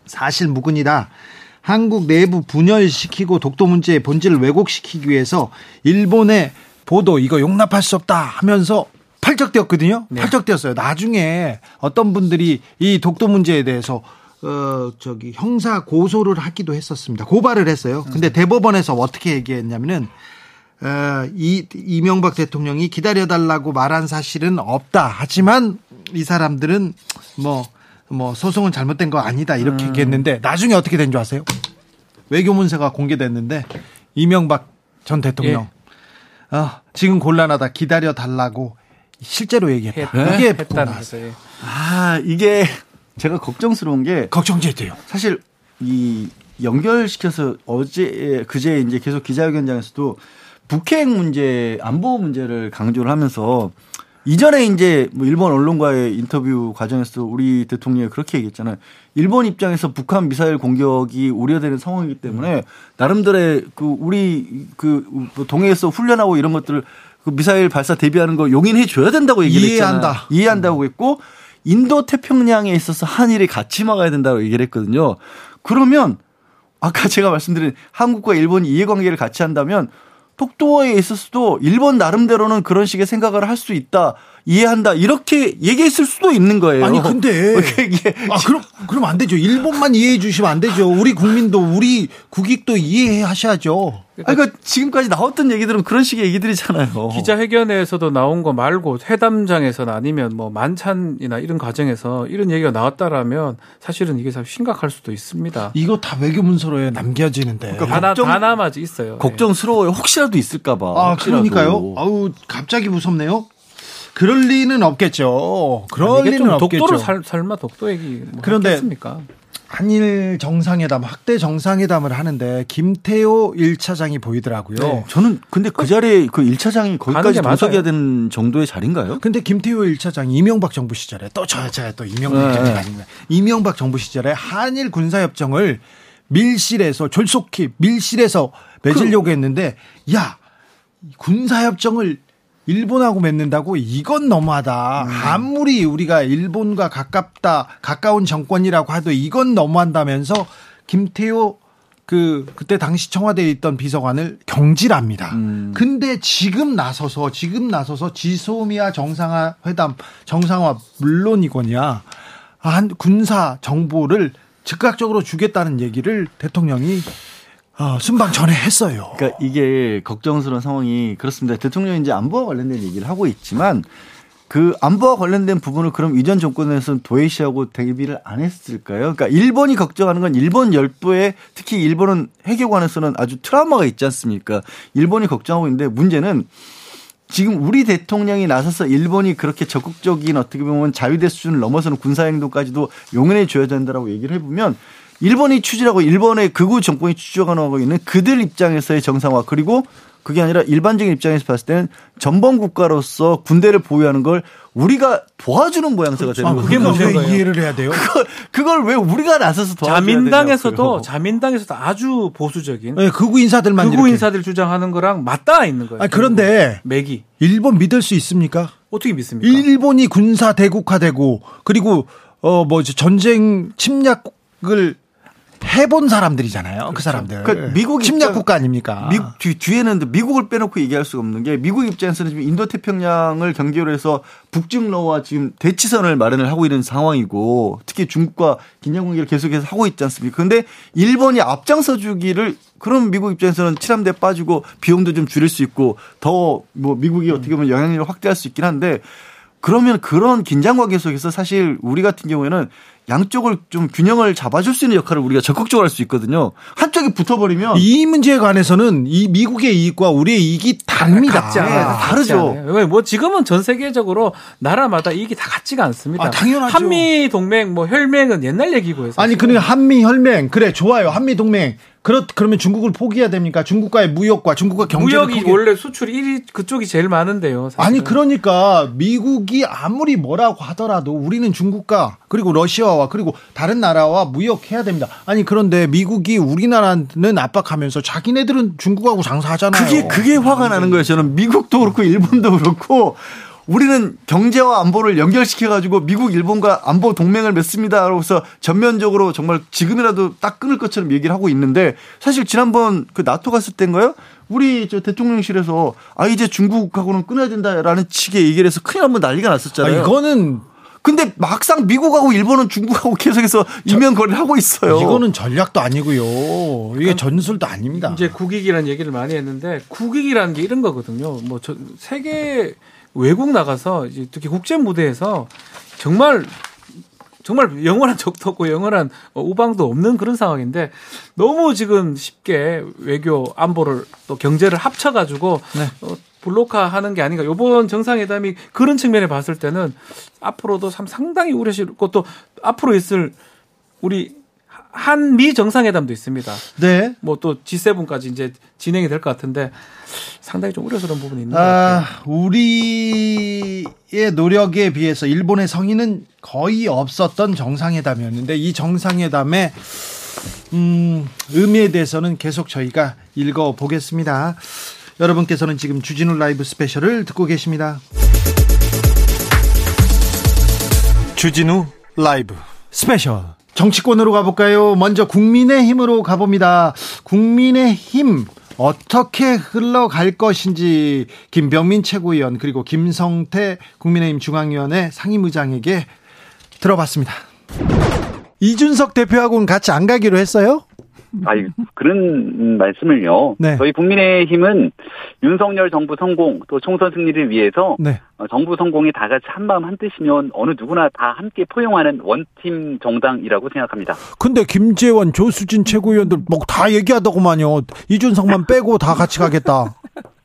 Speaker 1: 사실 무근이다. 한국 내부 분열시키고 독도 문제의 본질을 왜곡시키기 위해서 일본의 보도 이거 용납할 수 없다 하면서 팔적되었거든요.
Speaker 3: 네.
Speaker 1: 팔적되었어요. 나중에 어떤 분들이 이 독도 문제에 대해서 어 저기 형사 고소를 하기도 했었습니다. 고발을 했어요. 근데 대법원에서 어떻게 얘기했냐면은 어, 이 이명박 대통령이 기다려달라고 말한 사실은 없다. 하지만 이 사람들은 뭐, 뭐, 소송은 잘못된 거 아니다. 이렇게 얘기했는데, 나중에 어떻게 된 줄 아세요? 외교 문서가 공개됐는데, 이명박 전 대통령, 어, 지금 곤란하다. 기다려 달라고 실제로 얘기했다.
Speaker 3: 했-
Speaker 1: 이게
Speaker 3: 했다는. 거죠. 예.
Speaker 2: 아, 이게 제가 걱정스러운 게
Speaker 1: 걱정제돼요.
Speaker 2: 사실 이 연결시켜서 어제 그제 이제 계속 기자회견장에서도 북핵 문제 안보 문제를 강조를 하면서 이전에 이제 뭐 일본 언론과의 인터뷰 과정에서 우리 대통령이 그렇게 얘기했잖아요. 일본 입장에서 북한 미사일 공격이 우려되는 상황이기 때문에 나름대로의 그 우리 그뭐 동해에서 훈련하고 이런 것들을 그 미사일 발사 대비하는 거 용인해 줘야 된다고 얘기를 했잖아요.
Speaker 1: 이해한다.
Speaker 2: 이해한다고 했고 인도 태평양에 있어서 한일이 같이 막아야 된다고 얘기를 했거든요. 그러면 아까 제가 말씀드린 한국과 일본이 이해관계를 같이 한다면 독도에 있어서도 일본 나름대로는 그런 식의 생각을 할 수 있다. 이해한다. 이렇게 얘기했을 수도 있는 거예요.
Speaker 1: 아니, 근데. [LAUGHS]
Speaker 2: 이게
Speaker 1: 아, 그럼, 그럼 안 되죠. 일본만 이해해 주시면 안 되죠. 우리 국민도, 우리 국익도 이해해 하셔야죠.
Speaker 2: 아니, 그러니까 지금까지 나왔던 얘기들은 그런 식의 얘기들이잖아요.
Speaker 3: 기자회견에서도 나온 거 말고 회담장에서나 아니면 뭐 만찬이나 이런 과정에서 이런 얘기가 나왔다라면 사실은 이게 참 심각할 수도 있습니다.
Speaker 1: 이거 다 외교 문서로에 남겨지는데.
Speaker 2: 그러니까
Speaker 3: 다, 나,
Speaker 2: 걱정-
Speaker 3: 다 남아져 있어요. 예.
Speaker 2: 걱정스러워요. 혹시라도 있을까봐.
Speaker 1: 아, 그러니까요. 아우, 갑자기 무섭네요. 그럴 리는 없겠죠. 그럴
Speaker 3: 이게
Speaker 1: 리는
Speaker 3: 좀
Speaker 1: 없겠죠.
Speaker 3: 독도를 살, 설마 독도 얘기 뭐
Speaker 1: 그런데
Speaker 3: 했겠습니까?
Speaker 1: 한일 정상회담, 확대 정상회담을 하는데 김태호 1차장이 보이더라고요.
Speaker 3: 네.
Speaker 2: 저는 근데 그 자리에 그 1차장이
Speaker 3: 가는
Speaker 2: 거기까지. 도착해야 되는 정도의 자리인가요?
Speaker 1: 근데 김태호 1차장이 이명박 정부 시절에 또 저야 저야 또 이명박
Speaker 2: 네.
Speaker 1: 정부 아닙니다. 이명박 정부 시절에 한일 군사 협정을 밀실에서 졸속히 밀실에서 맺으려고 했는데 야 군사 협정을 일본하고 맺는다고 이건 너무하다. 아무리 우리가 일본과 가깝다 가까운 정권이라고 해도 이건 너무한다면서 김태호 그 그때 당시 청와대에 있던 비서관을 경질합니다. 근데 지금 나서서 지금 나서서 지소미아 정상화 회담 정상화 물론이거냐 한 군사 정보를 즉각적으로 주겠다는 얘기를 대통령이 어, 순방 전에 했어요.
Speaker 2: 그러니까 이게 걱정스러운 상황이 그렇습니다. 대통령이 이제 안보와 관련된 얘기를 하고 있지만 그 안보와 관련된 부분을 그럼 이전 정권에서는 도외시하고 대비를 안 했을까요? 그러니까 일본이 걱정하는 건 일본 열도에 특히 일본은 핵에 관해서는 아주 트라우마가 있지 않습니까? 일본이 걱정하고 있는데 문제는 지금 우리 대통령이 나서서 일본이 그렇게 적극적인 어떻게 보면 자유대 수준을 넘어서는 군사 행동까지도 용인해 줘야 된다라고 얘기를 해보면 일본이 추진하고 일본의 극우 정권이 추진하고 있는 그들 입장에서의 정상화 그리고 그게 아니라 일반적인 입장에서 봤을 때는 전범 국가로서 군대를 보유하는 걸 우리가 도와주는 모양새가 되는
Speaker 1: 아,
Speaker 2: 거죠.
Speaker 3: 그게 거예요.
Speaker 1: 이해를 해야 돼요?
Speaker 2: 그걸, 그걸 왜 우리가 나서서 도와줘야
Speaker 3: 자민당에서도
Speaker 2: 되냐고요.
Speaker 3: 자민당에서도 아주 보수적인
Speaker 1: 네, 극우 인사들만
Speaker 3: 극우
Speaker 1: 이렇게.
Speaker 3: 인사들 주장하는 거랑 맞닿아 있는 거예요.
Speaker 1: 아니, 그런데
Speaker 3: 맥이
Speaker 1: 일본 믿을 수 있습니까?
Speaker 3: 어떻게 믿습니까?
Speaker 1: 일본이 군사 대국화되고 그리고 어뭐 전쟁 침략을 해본 사람들이잖아요. 그 사람들.
Speaker 2: 그러니까 미국
Speaker 1: 침략 국가 아닙니까?
Speaker 2: 미국 뒤, 뒤에는 미국을 빼놓고 얘기할 수가 없는 게 미국 입장에서는 지금 인도 태평양을 경계로 해서 북중러와 지금 대치선을 마련을 하고 있는 상황이고 특히 중국과 긴장 관계를 계속해서 하고 있지 않습니까? 그런데 일본이 앞장서 주기를 그럼 미국 입장에서는 칠함대 빠지고 비용도 좀 줄일 수 있고 더 뭐 미국이 어떻게 보면 영향력을 확대할 수 있긴 한데 그러면 그런 긴장 관계 속에서 사실 우리 같은 경우에는 양쪽을 좀 균형을 잡아줄 수 있는 역할을 우리가 적극적으로 할 수 있거든요. 한쪽이 붙어버리면
Speaker 1: 이 문제에 관해서는 이 미국의 이익과 우리의 이익이 다릅니다.
Speaker 3: 같지 않아요.
Speaker 2: 아, 다르죠.
Speaker 3: 같지 않아요. 왜, 뭐 지금은 전 세계적으로 나라마다 이익이 다 같지가 않습니다.
Speaker 1: 아, 당연하죠.
Speaker 3: 한미 동맹 뭐 혈맹은 옛날 얘기고 해서
Speaker 1: 아니 그러니까 한미 혈맹 그래 좋아요 한미 동맹 그렇 그러면 중국을 포기해야 됩니까? 중국과의 무역과 중국과 경제를
Speaker 3: 무역이
Speaker 1: 포기.
Speaker 3: 원래 수출이 1위 그쪽이 제일 많은데요. 사실은.
Speaker 1: 아니 그러니까 미국이 아무리 뭐라고 하더라도 우리는 중국과 그리고 러시아와 그리고 다른 나라와 무역해야 됩니다. 아니 그런데 미국이 우리나라는 압박하면서 자기네들은 중국하고 장사하잖아요.
Speaker 2: 그게 그게 화가 나는 거예요. 저는 미국도 그렇고 일본도 그렇고 우리는 경제와 안보를 연결시켜 가지고 미국 일본과 안보 동맹을 맺습니다. 그래서 전면적으로 정말 지금이라도 딱 끊을 것처럼 얘기를 하고 있는데 사실 지난번 그 나토 갔을 때인가요? 우리 저 대통령실에서 아 이제 중국하고는 끊어야 된다라는 식의 얘기를 해서 큰일 한번 난리가
Speaker 1: 아,
Speaker 2: 났었잖아요.
Speaker 1: 이거는
Speaker 2: 근데 막상 미국하고 일본은 중국하고 계속해서 이면 거래를 하고 있어요.
Speaker 1: 이거는 전략도 아니고요. 이게 전술도 아닙니다.
Speaker 3: 이제 국익이라는 얘기를 많이 했는데 국익이라는 게 이런 거거든요. 뭐저 세계 외국 나가서 이제 특히 국제 무대에서 정말 정말 영원한 적도 없고 영원한 어, 우방도 없는 그런 상황인데 너무 지금 쉽게 외교 안보를 또 경제를 합쳐가지고
Speaker 1: 네.
Speaker 3: 어, 블록화 하는 게 아닌가. 이번 정상회담이 그런 측면에 봤을 때는 앞으로도 참 상당히 우려스럽고 또 앞으로 있을 우리 한미 정상회담도 있습니다.
Speaker 1: 네.
Speaker 3: 뭐 또 G7까지 이제 진행이 될 것 같은데 상당히 좀 우려스러운 부분이 있는 것 같아요.
Speaker 1: 아, 우리의 노력에 비해서 일본의 성의는 거의 없었던 정상회담이었는데 이 정상회담의 음, 의미에 대해서는 계속 저희가 짚어 보겠습니다. 여러분께서는 지금 주진우 라이브 스페셜을 듣고 계십니다. 주진우 라이브 스페셜 정치권으로 가볼까요? 먼저 국민의힘으로 가봅니다. 국민의힘 어떻게 흘러갈 것인지 김병민 최고위원 그리고 김성태 국민의힘 중앙위원회 상임의장에게 들어봤습니다. 이준석 대표하고는 같이 안 가기로 했어요? [LAUGHS]
Speaker 6: 아니 그런 말씀을요.
Speaker 1: 네.
Speaker 6: 저희 국민의힘은 윤석열 정부 성공 또 총선 승리를 위해서
Speaker 1: 네.
Speaker 6: 어, 정부 성공이 다 같이 한마음 한뜻이면 어느 누구나 다 함께 포용하는 원팀 정당이라고 생각합니다.
Speaker 1: 근데 김재원, 조수진 최고위원들 뭐 다 얘기하더구만요. 이준석만 빼고 다 같이 가겠다.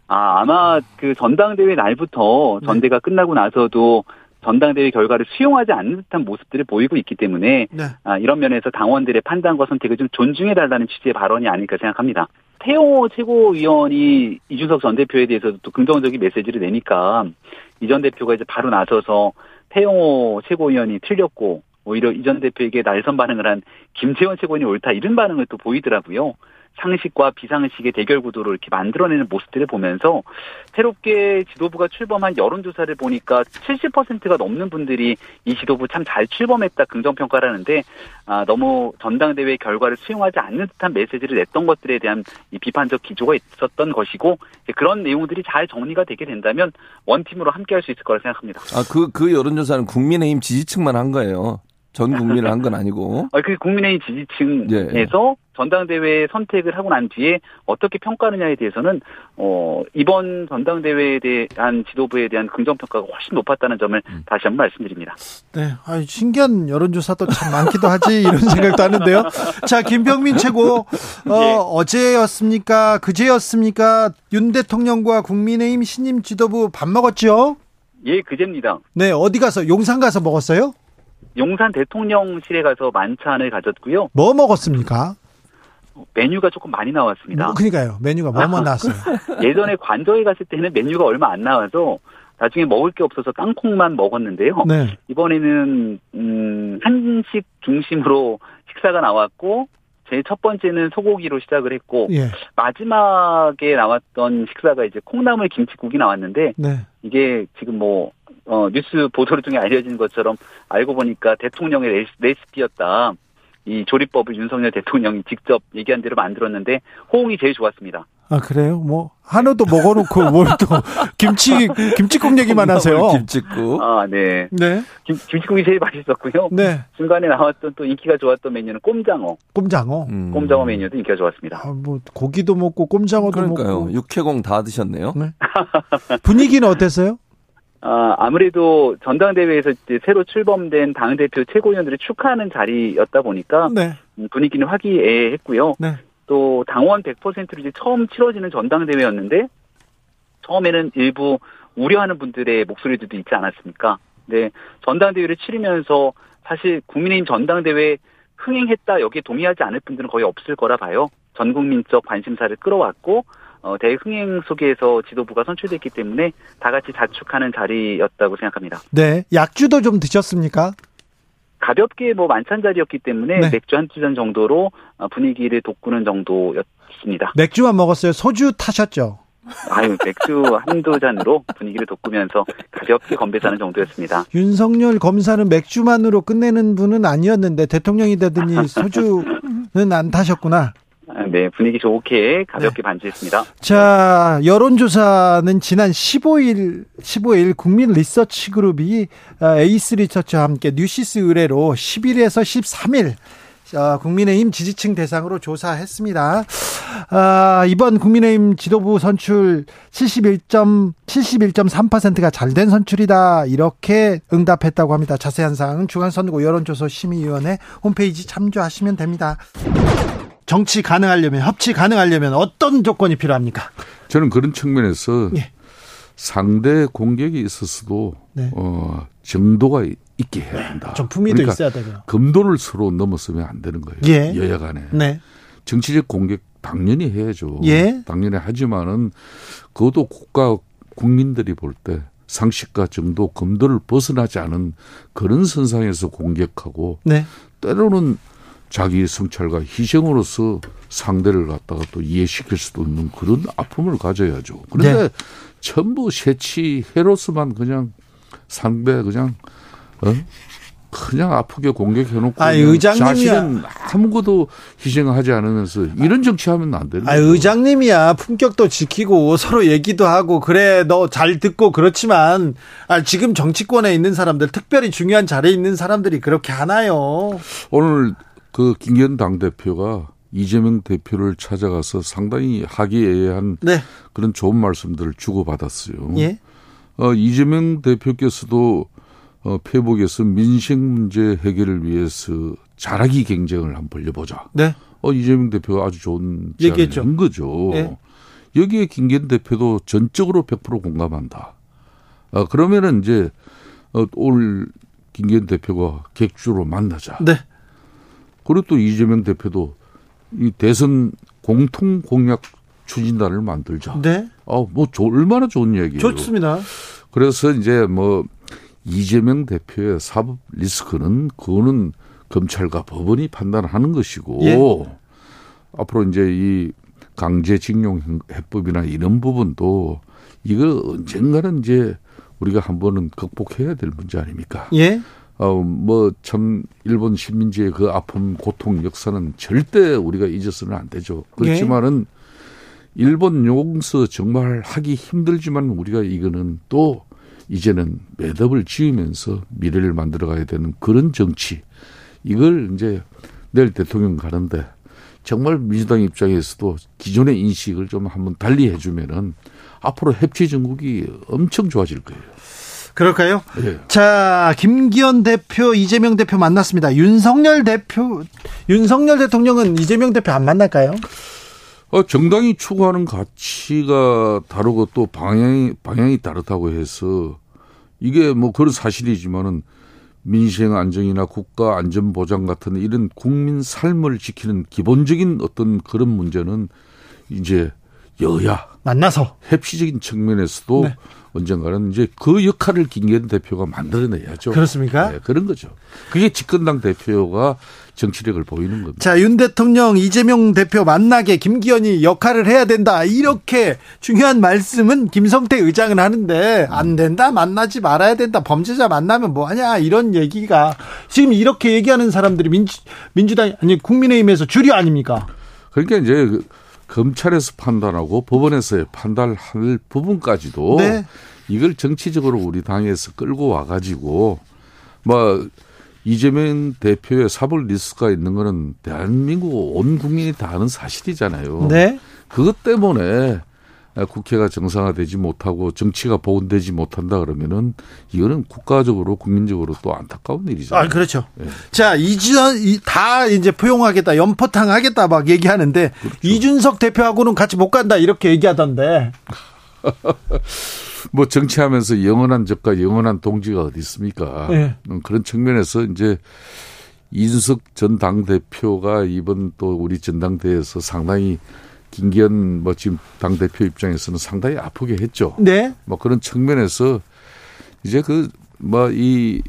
Speaker 6: 아 아마 그 전당대회 날부터
Speaker 1: 네.
Speaker 6: 전대가 끝나고 나서도 전당대회 결과를 수용하지 않는 듯한 모습들을 보이고 있기 때문에
Speaker 1: 네.
Speaker 6: 아, 이런 면에서 당원들의 판단과 선택을 좀 존중해달라는 취지의 발언이 아닐까 생각합니다. 태용호 최고위원이 이준석 전 대표에 대해서도 또 긍정적인 메시지를 내니까 이 전 대표가 이제 바로 나서서 태용호 최고위원이 틀렸고 오히려 이 전 대표에게 날선 반응을 한 김재원 최고위원이 옳다 이런 반응을 또 보이더라고요. 상식과 비상식의 대결 구도를 이렇게 만들어내는 모습들을 보면서 새롭게 지도부가 출범한 여론조사를 보니까 70%가 넘는 분들이 이 지도부 참 잘 출범했다 긍정평가를 하는데 아, 너무 전당대회 결과를 수용하지 않는 듯한 메시지를 냈던 것들에 대한 이 비판적 기조가 있었던 것이고 그런 내용들이 잘 정리가 되게 된다면 원팀으로 함께할 수 있을 거라 생각합니다.
Speaker 7: 아, 그, 그 여론조사는 국민의힘 지지층만 한 거예요. 전 국민을 한 건 아니고. [LAUGHS]
Speaker 6: 아, 그 국민의힘 지지층에서 전당대회 선택을 하고 난 뒤에 어떻게 평가하느냐에 대해서는 어 이번 전당대회에 대한 지도부에 대한 긍정 평가가 훨씬 높았다는 점을 다시 한번 말씀드립니다.
Speaker 1: 네, 아 신기한 여론조사도 참 많기도 하지 이런 [LAUGHS] 생각도 하는데요. 자, 김병민 최고 어,
Speaker 6: 예.
Speaker 1: 어제였습니까? 그제였습니까? 윤 대통령과 국민의힘 신임 지도부 밥 먹었죠?
Speaker 6: 예, 그제입니다.
Speaker 1: 네, 어디 가서 용산 가서 먹었어요?
Speaker 6: 용산 대통령실에 가서 만찬을 가졌고요.
Speaker 1: 뭐 먹었습니까?
Speaker 6: 메뉴가 조금 많이 나왔습니다.
Speaker 1: 뭐, 그러니까요. 메뉴가 뭐뭐 [LAUGHS] 나왔어요?
Speaker 6: 예전에 관저에 갔을 때는 메뉴가 얼마 안 나와서 나중에 먹을 게 없어서 땅콩만 먹었는데요.
Speaker 1: 네.
Speaker 6: 이번에는 음, 한식 중심으로 식사가 나왔고 제첫 번째는 소고기로 시작을 했고
Speaker 1: 예.
Speaker 6: 마지막에 나왔던 식사가 이제 콩나물 김치국이 나왔는데
Speaker 1: 네.
Speaker 6: 이게 지금 뭐 어, 뉴스 보도 중에 알려진 것처럼 알고 보니까 대통령의 레시- 레시피였다. 이 조리법을 윤석열 대통령이 직접 얘기한 대로 만들었는데 호응이 제일 좋았습니다.
Speaker 1: 아, 그래요? 뭐 한우도 먹어 놓고 [LAUGHS] 뭘 또 김치 김치국 얘기만 하세요.
Speaker 7: 김치국.
Speaker 6: 아, 네.
Speaker 1: 네.
Speaker 6: 김, 김치국이 제일 맛있었고요.
Speaker 1: 네.
Speaker 6: 중간에 나왔던 또 인기가 좋았던 메뉴는 꼼장어.
Speaker 1: 꼼장어.
Speaker 7: 음.
Speaker 6: 꼼장어 메뉴도 인기가 좋았습니다.
Speaker 1: 아, 뭐 고기도 먹고 꼼장어도
Speaker 7: 그러니까요.
Speaker 1: 먹고
Speaker 7: 육회공 다 드셨네요.
Speaker 1: 네. [LAUGHS] 분위기는 어땠어요?
Speaker 6: 아, 아무래도 전당대회에서 이제 새로 출범된 당대표 최고위원들을 축하하는 자리였다 보니까
Speaker 1: 네.
Speaker 6: 음, 분위기는 화기애애했고요.
Speaker 1: 네.
Speaker 6: 또 당원 100%로 이제 처음 치러지는 전당대회였는데 처음에는 일부 우려하는 분들의 목소리들도 있지 않았습니까? 네, 전당대회를 치르면서 사실 국민의힘 전당대회 흥행했다 여기에 동의하지 않을 분들은 거의 없을 거라 봐요. 전 국민적 관심사를 끌어왔고 어, 대흥행 속에서 지도부가 선출됐기 때문에 다 같이 자축하는 자리였다고 생각합니다.
Speaker 1: 네. 약주도 좀 드셨습니까?
Speaker 6: 가볍게 뭐 만찬 자리였기 때문에
Speaker 1: 네.
Speaker 6: 맥주 한두 잔 정도로 어, 분위기를 돋구는 정도였습니다.
Speaker 1: 맥주만 먹었어요. 소주 타셨죠?
Speaker 6: 아유, 맥주 한두 잔으로 분위기를 돋구면서 가볍게 건배사는 정도였습니다.
Speaker 1: 윤석열 검사는 맥주만으로 끝내는 분은 아니었는데 대통령이 되더니 소주는 안 타셨구나.
Speaker 6: 네, 분위기 좋게 가볍게 반주했습니다.
Speaker 1: 자, 여론조사는 지난 15일, 15일 국민 리서치 그룹이 아, 에이스 리서치와 함께 뉴시스 의뢰로 10일에서 13일 어, 국민의힘 지지층 대상으로 조사했습니다. 아, 이번 국민의힘 지도부 선출 71.71.3%가 잘된 선출이다 이렇게 응답했다고 합니다. 자세한 사항은 중앙선거 여론조사 심의위원회 홈페이지 참조하시면 됩니다. 정치 가능하려면 협치 가능하려면 어떤 조건이 필요합니까?
Speaker 8: 저는 그런 측면에서
Speaker 1: 예.
Speaker 8: 상대 공격이 있었어도
Speaker 1: 네.
Speaker 8: 어, 정도가 있게 해야 한다.
Speaker 1: 좀 품위도
Speaker 8: 그러니까
Speaker 1: 있어야 되고요.
Speaker 8: 금도를 서로 넘어서면 안 되는 거예요.
Speaker 1: 예.
Speaker 8: 여야 간에.
Speaker 1: 네.
Speaker 8: 정치적 공격 당연히 해야죠.
Speaker 1: 예.
Speaker 8: 당연히 하지만은 그것도 국가 국민들이 볼 때 상식과 정도 금도를 벗어나지 않은 그런 선상에서 공격하고
Speaker 1: 네.
Speaker 8: 때로는 자기 성찰과 희생으로서 상대를 갖다가 또 이해시킬 수도 있는 그런 아픔을 가져야죠. 그런데
Speaker 1: 네.
Speaker 8: 전부 새치 해로서만 그냥 상대 그냥 어? 그냥 아프게 공격해놓고
Speaker 1: 아, 의장님이야.
Speaker 8: 자신은 아무것도 희생하지 않으면서 이런 정치하면 안 되는
Speaker 1: 아,
Speaker 8: 거예요.
Speaker 1: 의장님이야. 품격도 지키고 서로 얘기도 하고 그래 너 잘 듣고 그렇지만 아, 지금 정치권에 있는 사람들 특별히 중요한 자리에 있는 사람들이 그렇게 하나요?
Speaker 8: 오늘 그 김기현 당 대표가 이재명 대표를 찾아가서 상당히 하기애애한
Speaker 1: 네.
Speaker 8: 그런 좋은 말씀들을 주고받았어요.
Speaker 1: 예.
Speaker 8: 어, 이재명 대표께서도 어, 페북에서 민생 문제 해결을 위해서 잘하기 경쟁을 한번 벌려보자.
Speaker 1: 네.
Speaker 8: 어, 이재명 대표가 아주 좋은 제안을. 한 거죠.
Speaker 1: 예.
Speaker 8: 여기에 김기현 대표도 전적으로 100% 공감한다. 어, 그러면은 이제 어, 올 김기현 대표가 객주로 만나자.
Speaker 1: 네.
Speaker 8: 그리고 또 이재명 대표도 이 대선 공통 공약 추진단을 만들자.
Speaker 1: 네.
Speaker 8: 아, 뭐 조- 얼마나 좋은 얘기예요.
Speaker 1: 좋습니다.
Speaker 8: 그래서 이제 뭐 이재명 대표의 사법 리스크는 그거는 검찰과 법원이 판단하는 것이고
Speaker 1: 예.
Speaker 8: 앞으로 이제 이 강제징용 해법이나 이런 부분도 이거 언젠가는 이제 우리가 한번은 극복해야 될 문제 아닙니까?
Speaker 1: 예.
Speaker 8: 어, 뭐, 참, 일본 식민지의 그 아픔, 고통, 역사는 절대 우리가 잊어서는 안 되죠. 그렇지만은, 일본 용서 정말 하기 힘들지만 우리가 이거는 또, 이제는 매듭을 지으면서 미래를 만들어 가야 되는 그런 정치. 이걸 이제 내일 대통령 가는데, 정말 민주당 입장에서도 기존의 인식을 좀 한번 달리 해주면은, 앞으로 협치 전국이 엄청 좋아질 거예요.
Speaker 1: 그럴까요?
Speaker 8: 예.
Speaker 1: 자, 김기현 대표, 이재명 대표 만났습니다. 윤석열 대표, 윤석열 대통령은 이재명 대표 안 만날까요?
Speaker 8: 어, 정당이 추구하는 가치가 다르고 또 방향이, 방향이 다르다고 해서 이게 뭐 그런 사실이지만은 민생 안정이나 국가 안전 보장 같은 이런 국민 삶을 지키는 기본적인 어떤 그런 문제는 이제 여야
Speaker 1: 만나서.
Speaker 8: 협치적인 측면에서도
Speaker 1: 네.
Speaker 8: 언젠가는 이제 그 역할을 김기현 대표가 만들어내야죠.
Speaker 1: 그렇습니까?
Speaker 8: 네, 그런 거죠. 그게 집권당 대표가 정치력을 보이는 겁니다.
Speaker 1: 자, 윤 대통령, 이재명 대표 만나게 김기현이 역할을 해야 된다. 이렇게 중요한 말씀은 김성태 의장은 하는데 안 된다. 만나지 말아야 된다. 범죄자 만나면 뭐 하냐. 이런 얘기가 지금 이렇게 얘기하는 사람들이 민주 민주당 아니 국민의힘에서 주류 아닙니까?
Speaker 8: 그러니까 이제 그 검찰에서 판단하고 법원에서 판단할 부분까지도
Speaker 1: 네.
Speaker 8: 이걸 정치적으로 우리 당에서 끌고 와가지고 뭐 이재명 대표의 사법 리스크가 있는 거는 대한민국 온 국민이 다 아는 사실이잖아요.
Speaker 1: 네.
Speaker 8: 그것 때문에 국회가 정상화되지 못하고 정치가 복원되지 못한다 그러면은 이거는 국가적으로 국민적으로 또 안타까운 일이잖아요.
Speaker 1: 아, 그렇죠.
Speaker 8: 예.
Speaker 1: 자, 이준, 이- 다 이제 포용하겠다, 연포탕 하겠다 막 얘기하는데, 이준석 대표하고는 같이 못 간다, 이렇게 얘기하던데. [LAUGHS]
Speaker 8: 뭐 정치하면서 영원한 적과 영원한 동지가 어디 있습니까?
Speaker 1: 예.
Speaker 8: 음, 그런 측면에서 이제 이준석 전 당대표가 이번 또 우리 전당대회에서 상당히 김기현 뭐 지금 당 대표 입장에서는 상당히 아프게 했죠.
Speaker 1: 네.
Speaker 8: 뭐 그런 측면에서 이제 그 뭐이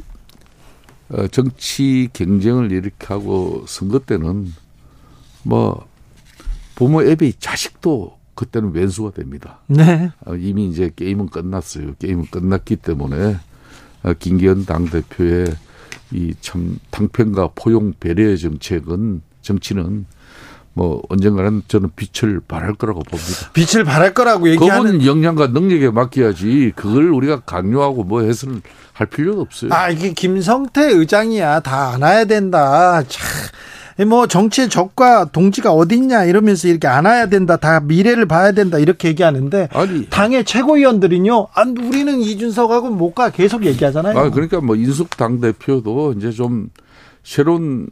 Speaker 8: 어, 정치 경쟁을 이렇게 하고 선거 때는 뭐 부모 앱이 자식도 그때는 왼수가 됩니다.
Speaker 1: 네.
Speaker 8: 어, 이미 이제 게임은 끝났어요. 게임은 끝났기 때문에 어, 김기현 당 대표의 이 참 당편과 포용 배려의 정책은 정치는 뭐 언젠가는 저는 빛을 발할 거라고 봅니다.
Speaker 1: 빛을 발할 거라고 얘기하는
Speaker 8: 그분 역량과 능력에 맡겨야지 그걸 우리가 강요하고 뭐 해서는 할 필요가 없어요.
Speaker 1: 아 이게 김성태 의장이야 다 안아야 된다. 참 뭐 정치의 적과 동지가 어딨냐 이러면서 이렇게 안아야 된다. 다 미래를 봐야 된다 이렇게 얘기하는데
Speaker 8: 아니
Speaker 1: 당의 최고위원들은요. 안 우리는 이준석하고 못 가 계속 얘기하잖아요.
Speaker 8: 아 그러니까 뭐 인숙 당 대표도 이제 좀 새로운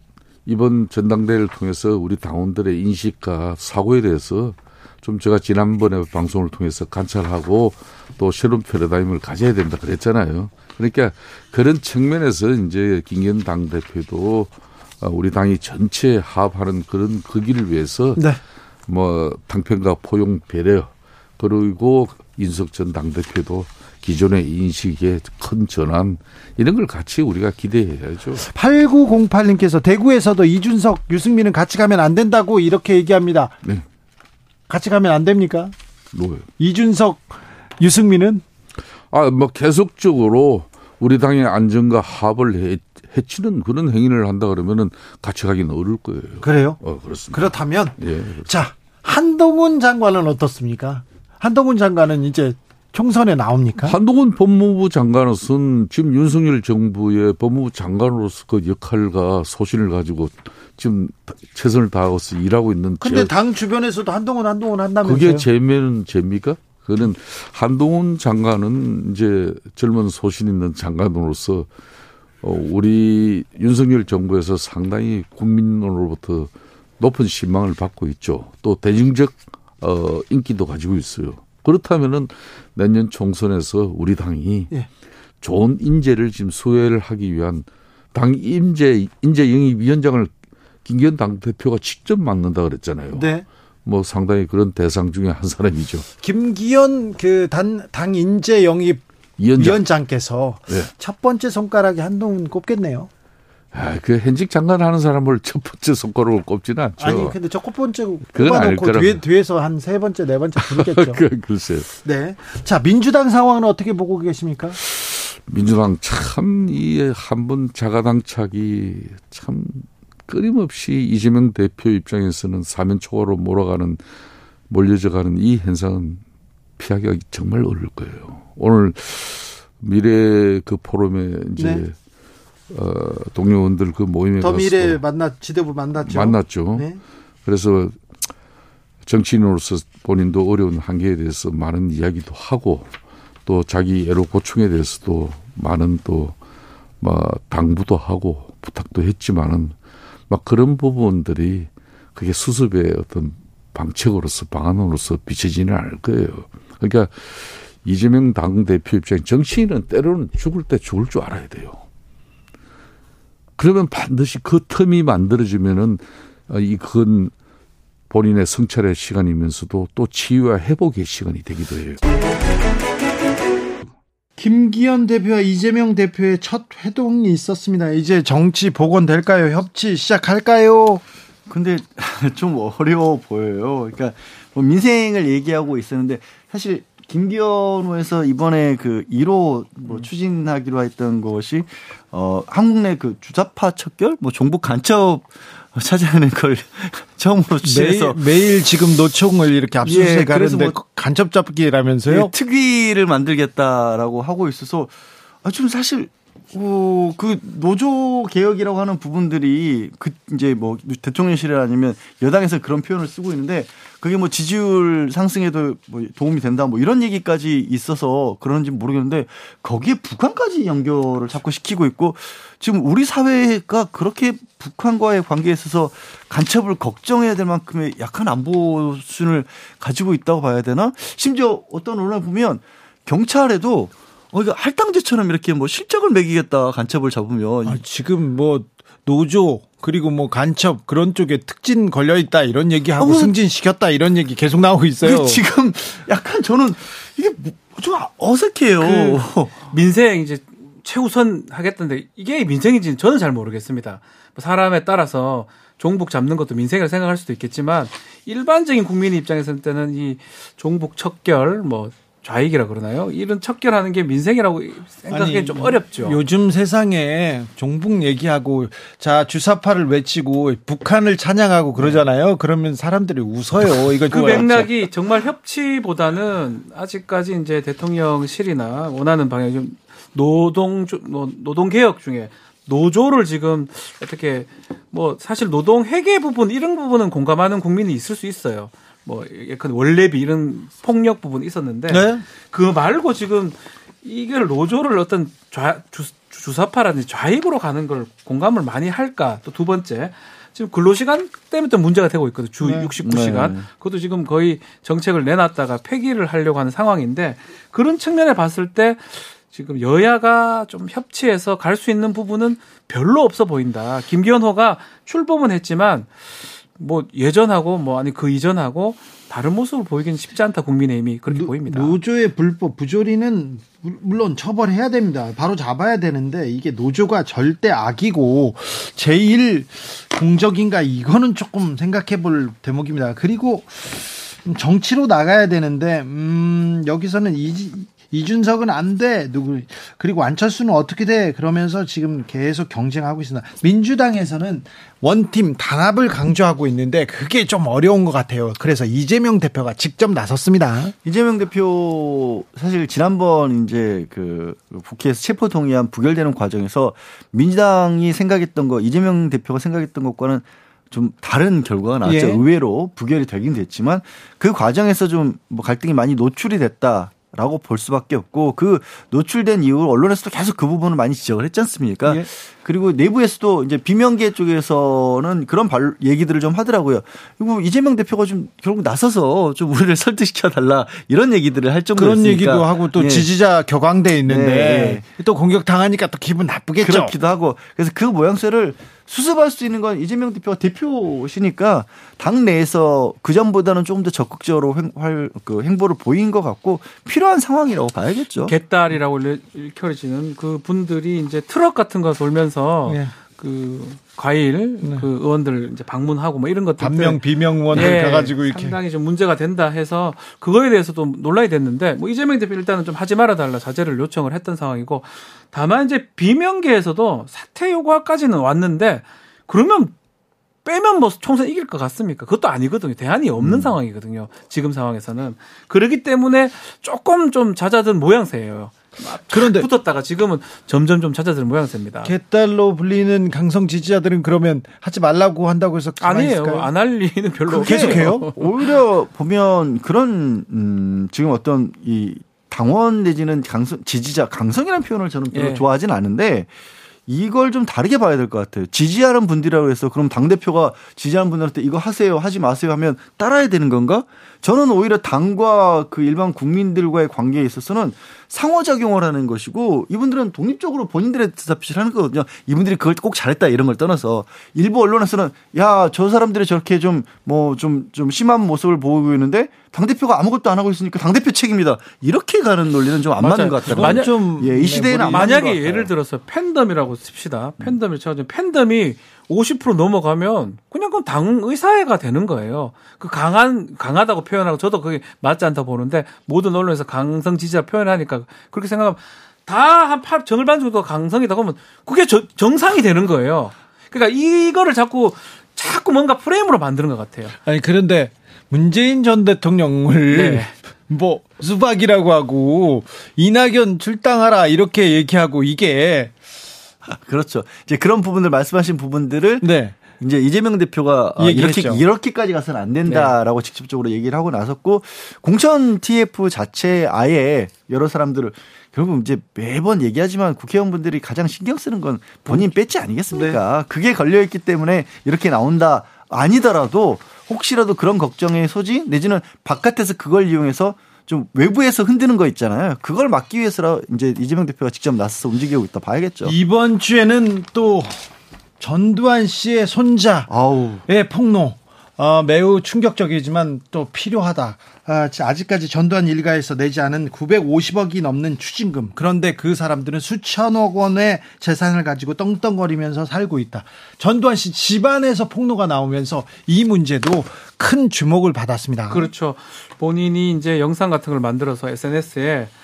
Speaker 8: 이번 전당대회를 통해서 우리 당원들의 인식과 사고에 대해서 좀 제가 지난번에 방송을 통해서 관찰하고 또 새로운 패러다임을 가져야 된다 그랬잖아요. 그러니까 그런 측면에서 이제 김기현 당 대표도 우리 당이 전체 합하는 그런 그 길을 위해서
Speaker 1: 네.
Speaker 8: 뭐 당편과 포용 배려 그리고 인석 전 당 대표도 기존의 인식의 큰 전환 이런 걸 같이 우리가 기대해야죠.
Speaker 1: 8908님께서 대구에서도 이준석, 유승민은 같이 가면 안 된다고 이렇게 얘기합니다.
Speaker 8: 네.
Speaker 1: 같이 가면 안 됩니까?
Speaker 8: 뭐요?
Speaker 1: 이준석, 유승민은
Speaker 8: 아, 뭐 계속적으로 우리 당의 안정과 합을 해, 해치는 그런 행위를 한다 그러면은 같이 가기는 어려울 거예요.
Speaker 1: 그래요?
Speaker 8: 어, 그렇습니다.
Speaker 1: 그렇다면
Speaker 8: 예.
Speaker 1: 자, 한동훈 장관은 어떻습니까? 한동훈 장관은 이제 총선에 나옵니까?
Speaker 8: 한동훈 법무부 장관은 지금 윤석열 정부의 법무부 장관으로서 그 역할과 소신을 가지고 지금 최선을 다하고서 일하고 있는.
Speaker 1: 근데
Speaker 8: 제,
Speaker 1: 당 주변에서도 한동훈 한동훈 한다면서요?
Speaker 8: 그게 제면 제입니까? 그는 한동훈 장관은 이제 젊은 소신 있는 장관으로서 어, 우리 윤석열 정부에서 상당히 국민으로부터 높은 신망을 받고 있죠. 또 대중적 어, 인기도 가지고 있어요. 그렇다면은 내년 총선에서 우리 당이
Speaker 1: 예.
Speaker 8: 좋은 인재를 지금 수혜를 하기 위한 당 인재 인재 영입 위원장을 김기현 당 대표가 직접 맡는다 그랬잖아요.
Speaker 1: 네.
Speaker 8: 뭐 상당히 그런 대상 중에 한 사람이죠.
Speaker 1: 김기현 그 단 당 인재 영입
Speaker 8: 위원장.
Speaker 1: 위원장께서
Speaker 8: 네.
Speaker 1: 첫 번째 손가락에 한동훈 꼽겠네요.
Speaker 8: 아, 그 현직 장관 하는 사람을 첫 번째 손가락으로 꼽지는 않죠.
Speaker 1: 아니 근데 첫 번째 꼽아놓고. 뒤에 뒤에서 한 세 번째 네 번째 [LAUGHS] 부르겠죠.
Speaker 8: 그, 글쎄요.
Speaker 1: 네. 자 민주당 상황은 어떻게 보고 계십니까?
Speaker 8: 민주당 참 이한번 자가당착이 참 끊임없이 이재명 대표 입장에서는 사면 초과로 몰아가는 몰려져가는 이 현상은 피하기가 정말 어려울 거예요. 오늘 미래 그 포럼에 이제
Speaker 1: 네.
Speaker 8: 어, 동료원들 그 모임에
Speaker 1: 더 미래 만나 지도부 만났죠.
Speaker 8: 만났죠.
Speaker 1: 네.
Speaker 8: 그래서 정치인으로서 본인도 어려운 한계에 대해서 많은 이야기도 하고 또 자기 애로 고충에 대해서도 많은 또뭐 당부도 하고 부탁도 했지만은 막 그런 부분들이 그게 수습의 어떤 방책으로서 방안으로서 비춰지는 않을 거예요. 그러니까 이재명 당 대표 입장 정치인은 때로는 죽을 때 죽을 줄 알아야 돼요. 그러면 반드시 그 틈이 만들어지면은 어, 이 그건 본인의 성찰의 시간이면서도 또 치유와 회복의 시간이 되기도 해요.
Speaker 1: 김기현 대표와 이재명 대표의 첫 회동이 있었습니다. 이제 정치 복원 될까요? 협치 시작할까요?
Speaker 2: 근데 [LAUGHS] 좀 어려워 보여요. 그러니까 뭐 민생을 얘기하고 있었는데 사실 김기현호에서 이번에 그 1호 뭐 추진하기로 했던 것이 어 한국 내 그 주자파 척결? 뭐 종북 간첩 찾아내는 걸 [LAUGHS] 처음으로 추진해서.
Speaker 1: 매일, 매일 지금 노총을 이렇게
Speaker 2: 예,
Speaker 1: 압수수색
Speaker 2: 그래서
Speaker 1: 하는데
Speaker 2: 뭐-
Speaker 1: 간첩 잡기라면서요?
Speaker 2: 예, 특위를 만들겠다라고 하고 있어서 아, 좀 사실 어, 그 노조 개혁이라고 하는 부분들이 그 이제 뭐 대통령실이 아니면 여당에서 그런 표현을 쓰고 있는데 그게 뭐 지지율 상승에도 뭐 도움이 된다 뭐 이런 얘기까지 있어서 그런지 모르겠는데 거기에 북한까지 연결을 자꾸 시키고 있고 지금 우리 사회가 그렇게 북한과의 관계에 있어서 간첩을 걱정해야 될 만큼의 약한 안보 수준을 가지고 있다고 봐야 되나? 심지어 어떤 언론을 보면 경찰에도 어, 이거 할당제처럼 이렇게 뭐 실적을 매기겠다 간첩을 잡으면
Speaker 1: 아, 지금 뭐 노조 그리고 뭐 간첩 그런 쪽에 특진 걸려 있다 이런 얘기하고
Speaker 2: 어,
Speaker 1: 승진 시켰다 이런 얘기 계속 나오고 있어요.
Speaker 2: 그 지금 약간 저는 이게 뭐- 좀 어색해요.
Speaker 3: 그 민생 이제 최우선 하겠다는데 이게 민생인지는 저는 잘 모르겠습니다. 뭐 사람에 따라서 종북 잡는 것도 민생이라 생각할 수도 있겠지만 일반적인 국민 입장에서 때는 이 종북 척결 뭐 좌익이라 그러나요? 이런 척결하는 게 민생이라고 생각하기
Speaker 1: 아니,
Speaker 3: 좀 어렵죠.
Speaker 1: 요즘 세상에 종북 얘기하고 자 주사파를 외치고 북한을 찬양하고 그러잖아요. 그러면 사람들이 웃어요. 이거
Speaker 3: 그. 맥락이 정말 협치보다는 아직까지 이제 대통령실이나 원하는 방향이 좀 노동 주- 노- 노동 개혁 중에 노조를 지금 어떻게 뭐 사실 노동 회계 부분 이런 부분은 공감하는 국민이 있을 수 있어요. 뭐 약간 원래비 이런 폭력 부분이 있었는데
Speaker 1: 네.
Speaker 3: 그 말고 지금 이걸 노조를 어떤 좌, 주, 주사파라든지 좌익으로 가는 걸 공감을 많이 할까? 또 두 번째. 지금 근로시간 때문에 또 문제가 되고 있거든요. 주
Speaker 1: 네.
Speaker 3: 69시간.
Speaker 2: 네.
Speaker 3: 그것도 지금 거의 정책을 내놨다가 폐기를 하려고 하는 상황인데 그런 측면에 봤을 때 지금 여야가 좀 협치해서 갈 수 있는 부분은 별로 없어 보인다. 김기현호가 출범은 했지만 뭐 예전하고 뭐 아니 그 이전하고 다른 모습을 보이기는 쉽지 않다 국민의힘이 그렇게 보입니다.
Speaker 1: 노조의 불법 부조리는 물- 물론 처벌해야 됩니다. 바로 잡아야 되는데 이게 노조가 절대 악이고 제일 공적인가 이거는 조금 생각해 볼 대목입니다. 그리고 정치로 나가야 되는데 음 여기서는 이 이준석은 안 돼. 누구 그리고 안철수는 어떻게 돼? 그러면서 지금 계속 경쟁하고 있습니다. 민주당에서는 원팀 단합을 강조하고 있는데 그게 좀 어려운 것 같아요. 그래서 이재명 대표가 직접 나섰습니다.
Speaker 2: 이재명 대표 사실 지난번 이제 그 국회에서 체포 동의안 부결되는 과정에서 민주당이 생각했던 거 이재명 대표가 생각했던 것과는 좀 다른 결과가 나왔죠.
Speaker 1: 예.
Speaker 2: 의외로 부결이 되긴 됐지만 그 과정에서 좀 뭐 갈등이 많이 노출이 됐다. 라고 볼 수밖에 없고 그 노출된 이후 언론에서도 계속 그 부분을 많이 지적을 했지 않습니까?
Speaker 1: 예.
Speaker 2: 그리고 내부에서도 이제 비명계 쪽에서는 그런 발, 얘기들을 좀 하더라고요. 그리고 이재명 대표가 좀 결국 나서서 좀 우리를 [LAUGHS] 설득시켜 달라 이런 얘기들을 할 정도였으니까
Speaker 1: 그런 얘기도 하고 또
Speaker 2: 예.
Speaker 1: 지지자 격앙돼 있는데
Speaker 2: 네.
Speaker 1: 또 공격 당하니까 또 기분 나쁘겠죠.
Speaker 2: 그렇기도 하고 그래서 그 모양새를 수습할 수 있는 건 이재명 대표가 대표시니까 당 내에서 그 전보다는 조금 더 적극적으로 행, 활, 그 행보를 보인 것 같고 필요한 상황이라고 봐야겠죠.
Speaker 3: 개딸이라고 일- 일컬어지는 그 분들이 이제 트럭 같은 거 돌면서
Speaker 1: 예.
Speaker 3: 그 과일
Speaker 1: 네.
Speaker 3: 그 의원들 이제 방문하고 뭐 이런 것들
Speaker 1: 반명 비명 의원들
Speaker 3: 예,
Speaker 1: 가가지고 이렇게
Speaker 3: 상당히 좀 문제가 된다 해서 그거에 대해서도 논란이 됐는데 뭐 이재명 대표 일단은 좀 하지 말아 달라 자제를 요청을 했던 상황이고 다만 이제 비명계에서도 사퇴 요구까지는 왔는데 그러면 빼면 뭐 총선 이길 것 같습니까? 그것도 아니거든요. 대안이 없는 상황이거든요. 지금 상황에서는 그렇기 때문에 조금 좀 잦아든 모양새예요.
Speaker 1: 그런데
Speaker 3: 붙었다가 지금은 점점 좀 잦아드는 모양새입니다.
Speaker 1: 개딸로 불리는 강성 지지자들은 그러면 하지 말라고 한다고 해서
Speaker 3: 아니에요.
Speaker 1: 있을까요?
Speaker 3: 안 할 리는 별로.
Speaker 1: 계속해요? [LAUGHS]
Speaker 2: 오히려 보면 그런 음 지금 어떤 이 당원 내지는 강성 지지자 강성이라는 표현을 저는 별로
Speaker 3: 예.
Speaker 2: 좋아하진 않은데 이걸 좀 다르게 봐야 될 것 같아요. 지지하는 분들이라고 해서 그럼 당 대표가 지지하는 분들한테 이거 하세요 하지 마세요 하면 따라야 되는 건가? 저는 오히려 당과 그 일반 국민들과의 관계에 있어서는 상호작용을 하는 것이고 이분들은 독립적으로 본인들의 뜻답시를 하는 거거든요. 이분들이 그걸 꼭 잘했다 이런 걸 떠나서 일부 언론에서는 야 저 사람들이 저렇게 좀 뭐 좀좀 심한 모습을 보이고 있는데 당 대표가 아무것도 안 하고 있으니까 당 대표 책임이다 이렇게 가는 논리는 좀 안 맞는. 것 같다는
Speaker 3: 만약-
Speaker 2: 거죠.
Speaker 1: 좀
Speaker 2: 예, 이 시대에는 안 맞는 것
Speaker 3: 만약에
Speaker 2: 같아요. 음.
Speaker 3: 예를 들어서 팬덤이라고 씁시다. 팬덤이 쳐가지고 팬덤이 50% 넘어가면 그냥 그건 당 의사회가 되는 거예요. 그 강한 강하다고 표현하고 저도 그게 맞지 않다 고 보는데 모든 언론에서 강성 지지자 표현하니까 그렇게 생각하면 다한 팔 정을 반 정도 강성이다 그러면 그게 저- 정상이 되는 거예요. 그러니까 이거를 자꾸 자꾸 뭔가 프레임으로 만드는 것 같아요.
Speaker 1: 아니 그런데 문재인 전 대통령을
Speaker 3: 네. [LAUGHS]
Speaker 1: 뭐 수박이라고 하고 이낙연 출당하라 이렇게 얘기하고 이게 [LAUGHS]
Speaker 2: 그렇죠. 이제 그런 부분들 말씀하신 부분들을
Speaker 1: 네.
Speaker 2: 이제 이재명 대표가 아, 이렇게. 이렇게까지 가서는 안 된다라고 직접적으로 얘기를 하고 나섰고 공천 TF 자체 아예 여러 사람들을 결국 이제 매번 얘기하지만 국회의원분들이 가장 신경 쓰는 건 본인 배지 아니겠습니까? 그게 걸려 있기 때문에 이렇게 나온다 아니더라도 혹시라도 그런 걱정의 소지 내지는 바깥에서 그걸 이용해서 좀 외부에서 흔드는 거 있잖아요. 그걸 막기 위해서 이제 이재명 대표가 직접 나서서 움직이고 있다 봐야겠죠.
Speaker 1: 이번 주에는 또 전두환 씨의 손자의
Speaker 2: 아우
Speaker 1: 폭로 어, 매우 충격적이지만 또 필요하다. 아, 아직까지 전두환 일가에서 내지 않은 950억이 넘는 추징금. 그런데 그 사람들은 수천억 원의 재산을 가지고 떵떵거리면서 살고 있다. 전두환 씨 집안에서 폭로가 나오면서 이 문제도 큰 주목을 받았습니다.
Speaker 3: 그렇죠. 본인이 이제 영상 같은 걸 만들어서 SNS에 어,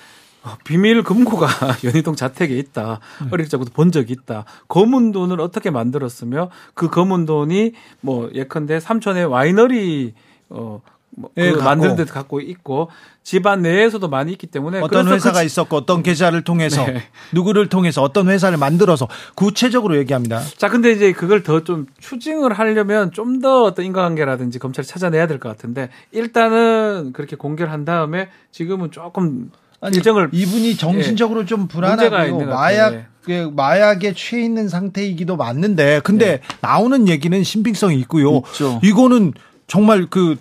Speaker 3: 비밀 금고가 [LAUGHS] 연희동 자택에 있다. 어릴 적부터 본 적이 있다. 검은 돈을 어떻게 만들었으며 그 검은 돈이 뭐 예컨대 삼촌의 와이너리 어 뭐,
Speaker 1: 예,
Speaker 3: 그. 만드는 데 갖고 있고 집안 내에서도 많이 있기 때문에
Speaker 1: 어떤 회사가
Speaker 3: 그
Speaker 1: 있었고 어떤 계좌를 통해서
Speaker 3: 네.
Speaker 1: 누구를 통해서 어떤 회사를 만들어서 구체적으로 얘기합니다.
Speaker 3: 자, 근데 이제 그걸 더 좀 추징을 하려면 좀 더 어떤 인과관계라든지 검찰이 찾아내야 될 것 같은데 일단은 그렇게 공개를 한 다음에 지금은 조금 일정을
Speaker 1: 이분이 정신적으로 좀
Speaker 3: 문제가
Speaker 1: 불안하고 마약
Speaker 3: 같아요.
Speaker 1: 그 마약에 취해 있는 상태이기도 맞는데 근데 나오는 얘기는 신빙성이 있고요.
Speaker 2: 있죠.
Speaker 1: 이거는 정말 그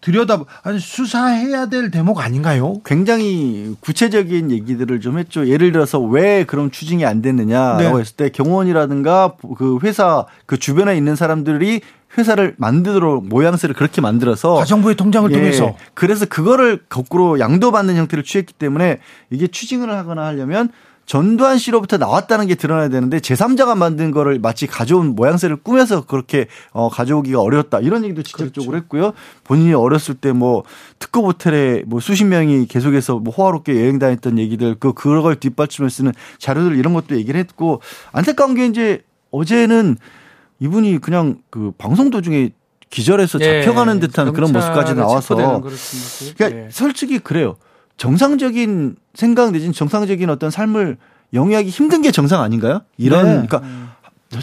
Speaker 1: 들여다 아니 수사해야 될 대목 아닌가요?
Speaker 2: 굉장히 구체적인 얘기들을 좀 했죠. 예를 들어서 왜 그럼 추징이 안 됐느냐라고
Speaker 1: 네.
Speaker 2: 했을 때 경원이라든가 그 회사 그 주변에 있는 사람들이 회사를 만들도록 모양새를 그렇게 만들어서
Speaker 1: 가정부의 통장을
Speaker 2: 예,
Speaker 1: 통해서
Speaker 2: 그래서 그거를 거꾸로 양도받는 형태를 취했기 때문에 이게 추징을 하거나 하려면 전두환 씨로부터 나왔다는 게 드러나야 되는데 제3자가 만든 거를 마치 가져온 모양새를 꾸며서 그렇게 어, 가져오기가 어려웠다. 이런 얘기도 직접적으로
Speaker 1: 그렇죠.
Speaker 2: 했고요. 본인이 어렸을 때 뭐 특급 호텔에 뭐 수십 명이 계속해서 뭐 호화롭게 여행 다녔던 얘기들 그 그걸 뒷받침을 쓰는 자료들 이런 것도 얘기를 했고 안타까운 게 이제 어제는 이분이 그냥 그 방송 도중에 기절해서
Speaker 3: 예,
Speaker 2: 잡혀가는 듯한 그런 모습까지 나와서. 그러니까
Speaker 3: 예.
Speaker 2: 솔직히 그래요. 정상적인 생각 내지는 정상적인 어떤 삶을 영위하기 힘든 게 정상 아닌가요? 이런
Speaker 1: 네.
Speaker 2: 그러니까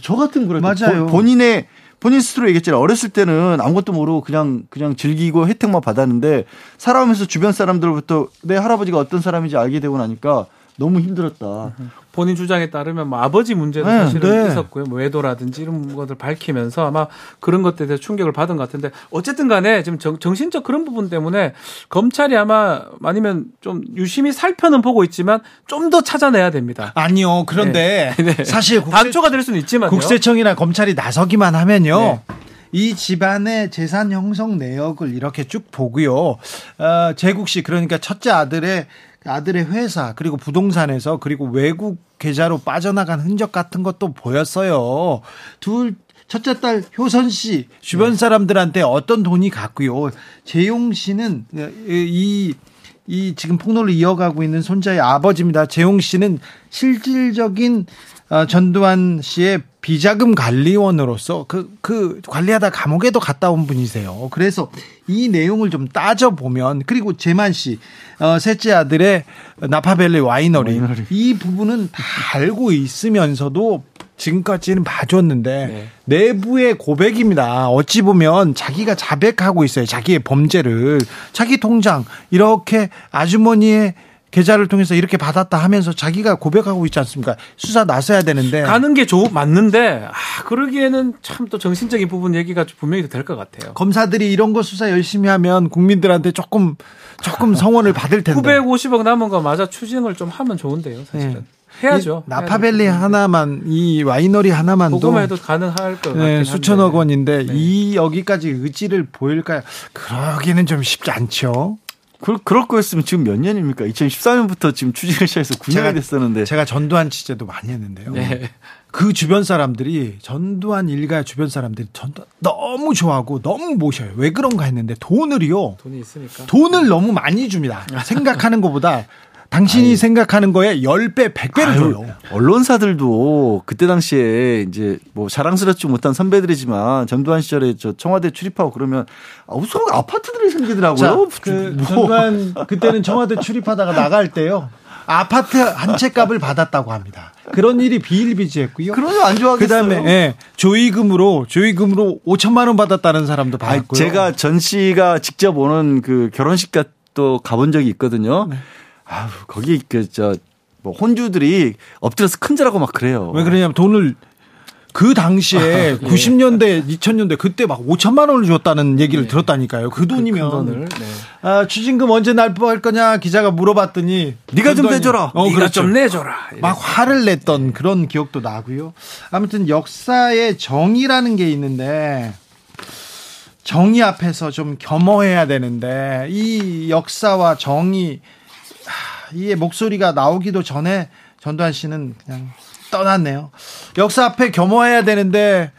Speaker 2: 저 같은 그래도
Speaker 1: 맞아요.
Speaker 2: 본- 본인의 본인 스스로 얘기했잖아요. 어렸을 때는 아무것도 모르고 그냥 그냥 즐기고 혜택만 받았는데 살아오면서 주변 사람들로부터 내 할아버지가 어떤 사람인지 알게 되고 나니까 너무 힘들었다.
Speaker 3: 본인 주장에 따르면 뭐 아버지 문제도
Speaker 2: 네,
Speaker 3: 사실은
Speaker 1: 네.
Speaker 3: 있었고요. 뭐 외도라든지 이런 것들 밝히면서 아마 그런 것들에 대해서 충격을 받은 것 같은데 어쨌든 간에 지금 정, 정신적 그런 부분 때문에 검찰이 아마 아니면 좀 유심히 살펴는 보고 있지만 좀 더 찾아내야 됩니다.
Speaker 1: 아니요. 그런데
Speaker 3: 네. [LAUGHS]
Speaker 1: 사실 국세,
Speaker 3: 단초가 될 수는 있지만
Speaker 1: 국세청이나 검찰이 나서기만 하면요.
Speaker 3: 네.
Speaker 1: 이 집안의 재산 형성 내역을 이렇게 쭉 보고요. 어, 재국 씨 그러니까 첫째 아들의 아들의 회사 그리고 부동산에서 그리고 외국 계좌로 빠져나간 흔적 같은 것도 보였어요. 둘 첫째 딸 효선 씨 주변 사람들한테 어떤 돈이 갔고요. 재용 씨는 이이 지금 폭로를 이어가고 있는 손자의 아버지입니다. 재용 씨는 실질적인 어, 전두환 씨의 비자금 관리원으로서 그, 그 관리하다 감옥에도 갔다 온 분이세요. 그래서 이 내용을 좀 따져보면 그리고 재만 씨, 어, 셋째 아들의 나파벨리 와이너리,
Speaker 2: 와이너리.
Speaker 1: 이 부분은 다 알고 있으면서도 지금까지는 봐줬는데
Speaker 3: 네.
Speaker 1: 내부의 고백입니다. 어찌 보면 자기가 자백하고 있어요. 자기의 범죄를 자기 통장 이렇게 아주머니의 계좌를 통해서 이렇게 받았다 하면서 자기가 고백하고 있지 않습니까? 수사 나서야 되는데
Speaker 3: 가는 게 좋, 맞는데 아, 그러기에는 참 또 정신적인 부분 얘기가 분명히 될 것 같아요.
Speaker 1: 검사들이 이런 거 수사 열심히 하면 국민들한테 조금 조금 [LAUGHS] 성원을 받을 텐데.
Speaker 3: 950억 남은 거 맞아 추징을 좀 하면 좋은데요, 사실은. 해야죠.
Speaker 1: 이 나파벨리 하나만 이 와이너리 하나만도
Speaker 3: 그거만 해도 가능할 것 같긴
Speaker 1: 네. 수천억 원인데
Speaker 3: 네.
Speaker 1: 이 여기까지 의지를 보일까요? 그러기는 좀 쉽지 않죠.
Speaker 2: 그, 그럴 거였으면 지금 몇 년입니까? 2014년부터 지금 추진을 시작해서 9년이
Speaker 1: 제가-
Speaker 2: 됐었는데.
Speaker 1: 제가 전두환 취재도 많이 했는데요.
Speaker 3: 네.
Speaker 1: 그 주변 사람들이 전두환 일가 주변 사람들이 전두환 너무 좋아하고 너무 모셔요. 왜 그런가 했는데 돈을요.
Speaker 3: 돈이 있으니까.
Speaker 1: 돈을 너무 많이 줍니다. 생각하는 것보다 당신이 생각하는 거에 10배, 100배를
Speaker 2: 아유,
Speaker 1: 줘요.
Speaker 2: 언론사들도 그때 당시에 이제 뭐 자랑스럽지 못한 선배들이지만 전두환 시절에 저 청와대 출입하고 그러면 아, 우선 아파트들이 생기더라고요.
Speaker 1: 자, 그
Speaker 2: 뭐.
Speaker 1: 전두환 [LAUGHS] 그때는 청와대 출입하다가 나갈 때요. 아파트 한 채 값을 받았다고 합니다. 그런 일이 비일비재했고요.
Speaker 2: 그러면 안 좋아하겠어요.
Speaker 1: 그다음에 예, 조의금으로 조의금으로 5천만 원 받았다는 사람도 받았고요.
Speaker 2: 제가 전 씨가 직접 오는 그 결혼식 또 가본 적이 있거든요.
Speaker 1: 네.
Speaker 2: 아우, 거기 그 저 뭐 혼주들이 엎드려서 큰절하고 막 그래요.
Speaker 1: 왜 그러냐면 돈을 그 당시에 90년대, 2000년대 그때 막 5천만 원을 줬다는 얘기를 들었다니까요. 그 돈이면
Speaker 3: 큰 돈을. 네.
Speaker 1: 아, 추징금 언제 납부할 거냐 기자가 물어봤더니
Speaker 2: 네가 좀 내줘라.
Speaker 1: 어,
Speaker 3: 네가
Speaker 1: 그렇죠.
Speaker 3: 좀 내줘라.
Speaker 1: 막 화를 냈던 그런 기억도 나고요. 아무튼 역사의 정의라는 게 있는데 정의 앞에서 좀 겸허해야 되는데 이 역사와 정의 하, 이의 목소리가 나오기도 전에 전두환 씨는 그냥 떠났네요. 역사 앞에 겸허해야 되는데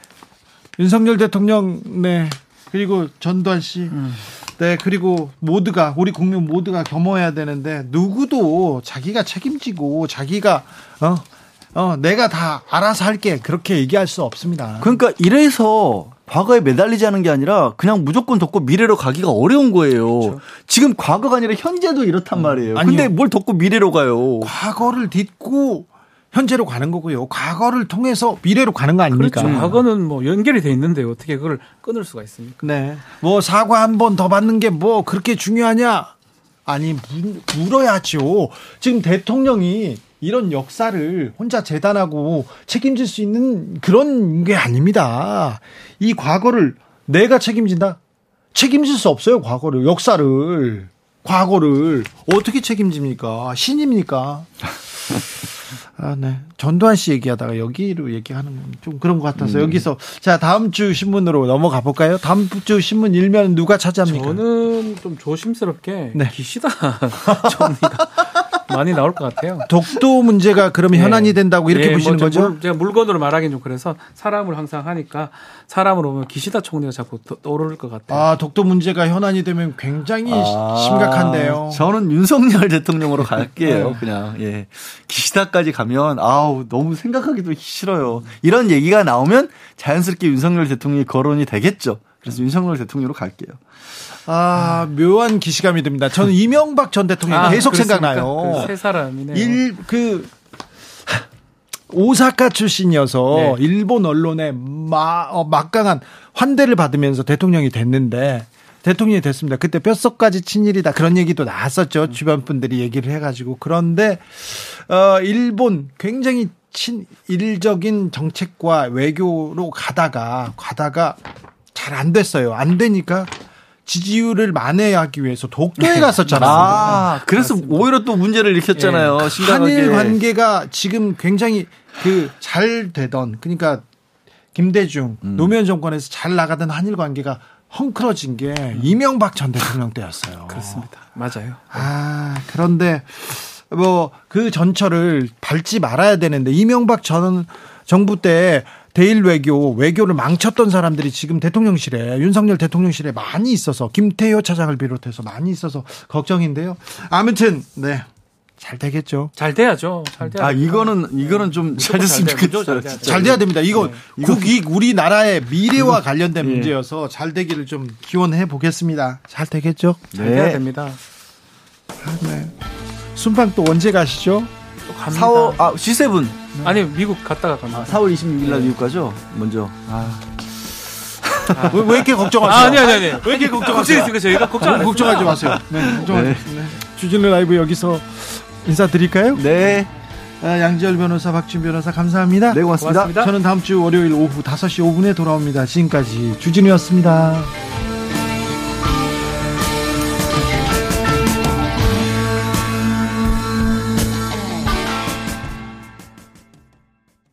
Speaker 1: 윤석열 대통령 네 그리고 전두환 씨 네, 그리고 모두가, 우리 국민 모두가 겸허해야 되는데, 누구도 자기가 책임지고, 자기가, 어, 어, 내가 다 알아서 할게. 그렇게 얘기할 수 없습니다.
Speaker 2: 그러니까 이래서 과거에 매달리지 않은 게 아니라 그냥 무조건 덮고 미래로 가기가 어려운 거예요. 지금 과거가 아니라 현재도 이렇단 말이에요.
Speaker 1: 아니요.
Speaker 2: 근데 뭘 덮고 미래로 가요?
Speaker 1: 과거를 딛고, 현재로 가는 거고요. 과거를 통해서 미래로 가는 거 아닙니까?
Speaker 3: 그렇죠. 과거는 뭐 연결이 돼 있는데 어떻게 그걸 끊을 수가 있습니까?
Speaker 1: 네. 뭐 사과 한 번 더 받는 게 뭐 그렇게 중요하냐? 아니, 물, 물어야죠. 지금 대통령이 이런 역사를 혼자 재단하고 책임질 수 있는 그런 게 아닙니다. 이 과거를 내가 책임진다? 책임질 수 없어요, 과거를. 역사를. 과거를. 어떻게 책임집니까? 신입니까? [LAUGHS] 아, 네. 전두환 씨 얘기하다가 여기로 얘기하는 건 좀 그런 것 같아서 여기서 자 다음 주 신문으로 넘어가 볼까요? 다음 주 신문 일면 누가 차지합니까?
Speaker 3: 저는 좀 조심스럽게
Speaker 1: 네.
Speaker 3: 기시다 [LAUGHS] 정리가 많이 나올 것 같아요.
Speaker 1: 독도 문제가 그러면
Speaker 3: 네.
Speaker 1: 현안이 된다고 이렇게
Speaker 3: 네,
Speaker 1: 보시는
Speaker 3: 뭐
Speaker 1: 거죠?
Speaker 3: 물- 제가 물건으로 말하긴 좀 그래서 사람을 항상 하니까 사람으로 보면 기시다 총리가 자꾸 떠- 떠오를 것 같아요.
Speaker 1: 아 독도 문제가 현안이 되면 굉장히
Speaker 2: 아,
Speaker 1: 심각한데요.
Speaker 2: 저는 윤석열 대통령으로 갈게요.
Speaker 1: 네.
Speaker 2: 그냥 예 기시다까지 가면 아우 너무 생각하기도 싫어요. 이런 얘기가 나오면 자연스럽게 윤석열 대통령이 거론이 되겠죠. 그래서 윤석열 대통령으로 갈게요.
Speaker 1: 아 묘한 기시감이 듭니다. 저는 [LAUGHS] 이명박 전 대통령
Speaker 3: 아,
Speaker 1: 계속
Speaker 3: 그렇습니까?
Speaker 1: 생각나요.
Speaker 3: 그 세 사람이네요.
Speaker 1: 일 그 오사카 출신이어서
Speaker 3: 네.
Speaker 1: 일본 언론에 마, 어, 막강한 환대를 받으면서 대통령이 됐는데 대통령이 됐습니다. 그때 뼛속까지 친일이다 그런 얘기도 나왔었죠. 주변 분들이 얘기를 해가지고 그런데 어, 일본 굉장히 친일적인 정책과 외교로 가다가 가다가 잘 안 됐어요. 안 되니까 지지율을 만회하기 위해서 독도에 갔었잖아요.
Speaker 2: 아 그래서 오히려 또 문제를 일으켰잖아요. 심각하게.
Speaker 1: 한일 관계가 지금 굉장히 그 잘 되던 그러니까 김대중
Speaker 2: 음.
Speaker 1: 노무현 정권에서 잘 나가던 한일 관계가 헝클어진 게 이명박 전 대통령 때였어요.
Speaker 3: 그렇습니다. 맞아요.
Speaker 1: 아 그런데 뭐 그 전철을 밟지 말아야 되는데 이명박 전 정부 때 대일 외교 외교를 망쳤던 사람들이 지금 대통령실에 윤석열 대통령실에 많이 있어서 김태효 차장을 비롯해서 많이 있어서 걱정인데요. 아무튼 네. 잘 되겠죠.
Speaker 3: 잘 돼야죠. 잘 돼야.
Speaker 2: 아 이거는 이거는 좀 잘 됐으면. 좋겠어요.
Speaker 3: 잘.
Speaker 2: 진짜.
Speaker 1: 잘 돼야 됩니다. 이거 국익 우리나라의 미래와 관련된
Speaker 2: 예.
Speaker 1: 문제여서 잘 되기를 좀 기원해 보겠습니다. 잘 되겠죠?
Speaker 3: 잘 돼야
Speaker 2: 네.
Speaker 3: 됩니다.
Speaker 1: 네. 순방 또 언제 가시죠?
Speaker 3: 또 갑니다.
Speaker 2: 4월 아 G7
Speaker 3: 아니 미국 갔다가 갑니다.
Speaker 2: 아, 4월 26일 날 미국 가죠. 먼저. 아.
Speaker 1: 왜, 왜 이렇게 걱정하세요?
Speaker 3: 아, 아니 아니 아니.
Speaker 1: 왜 이렇게 걱정하세요?
Speaker 3: 걱정했으니까 저희가 걱정 안
Speaker 1: 아, 걱정하지 마세요. 네, 걱정하지
Speaker 2: 네.
Speaker 1: 마세요. 네. 주진우 라이브 여기서 인사드릴까요?
Speaker 2: 네.
Speaker 1: 아, 양지열 변호사, 박준 변호사 감사합니다.
Speaker 2: 네 고맙습니다.
Speaker 3: 고맙습니다.
Speaker 1: 저는 다음 주 월요일 오후 5시 5분에 돌아옵니다. 지금까지 주진우였습니다.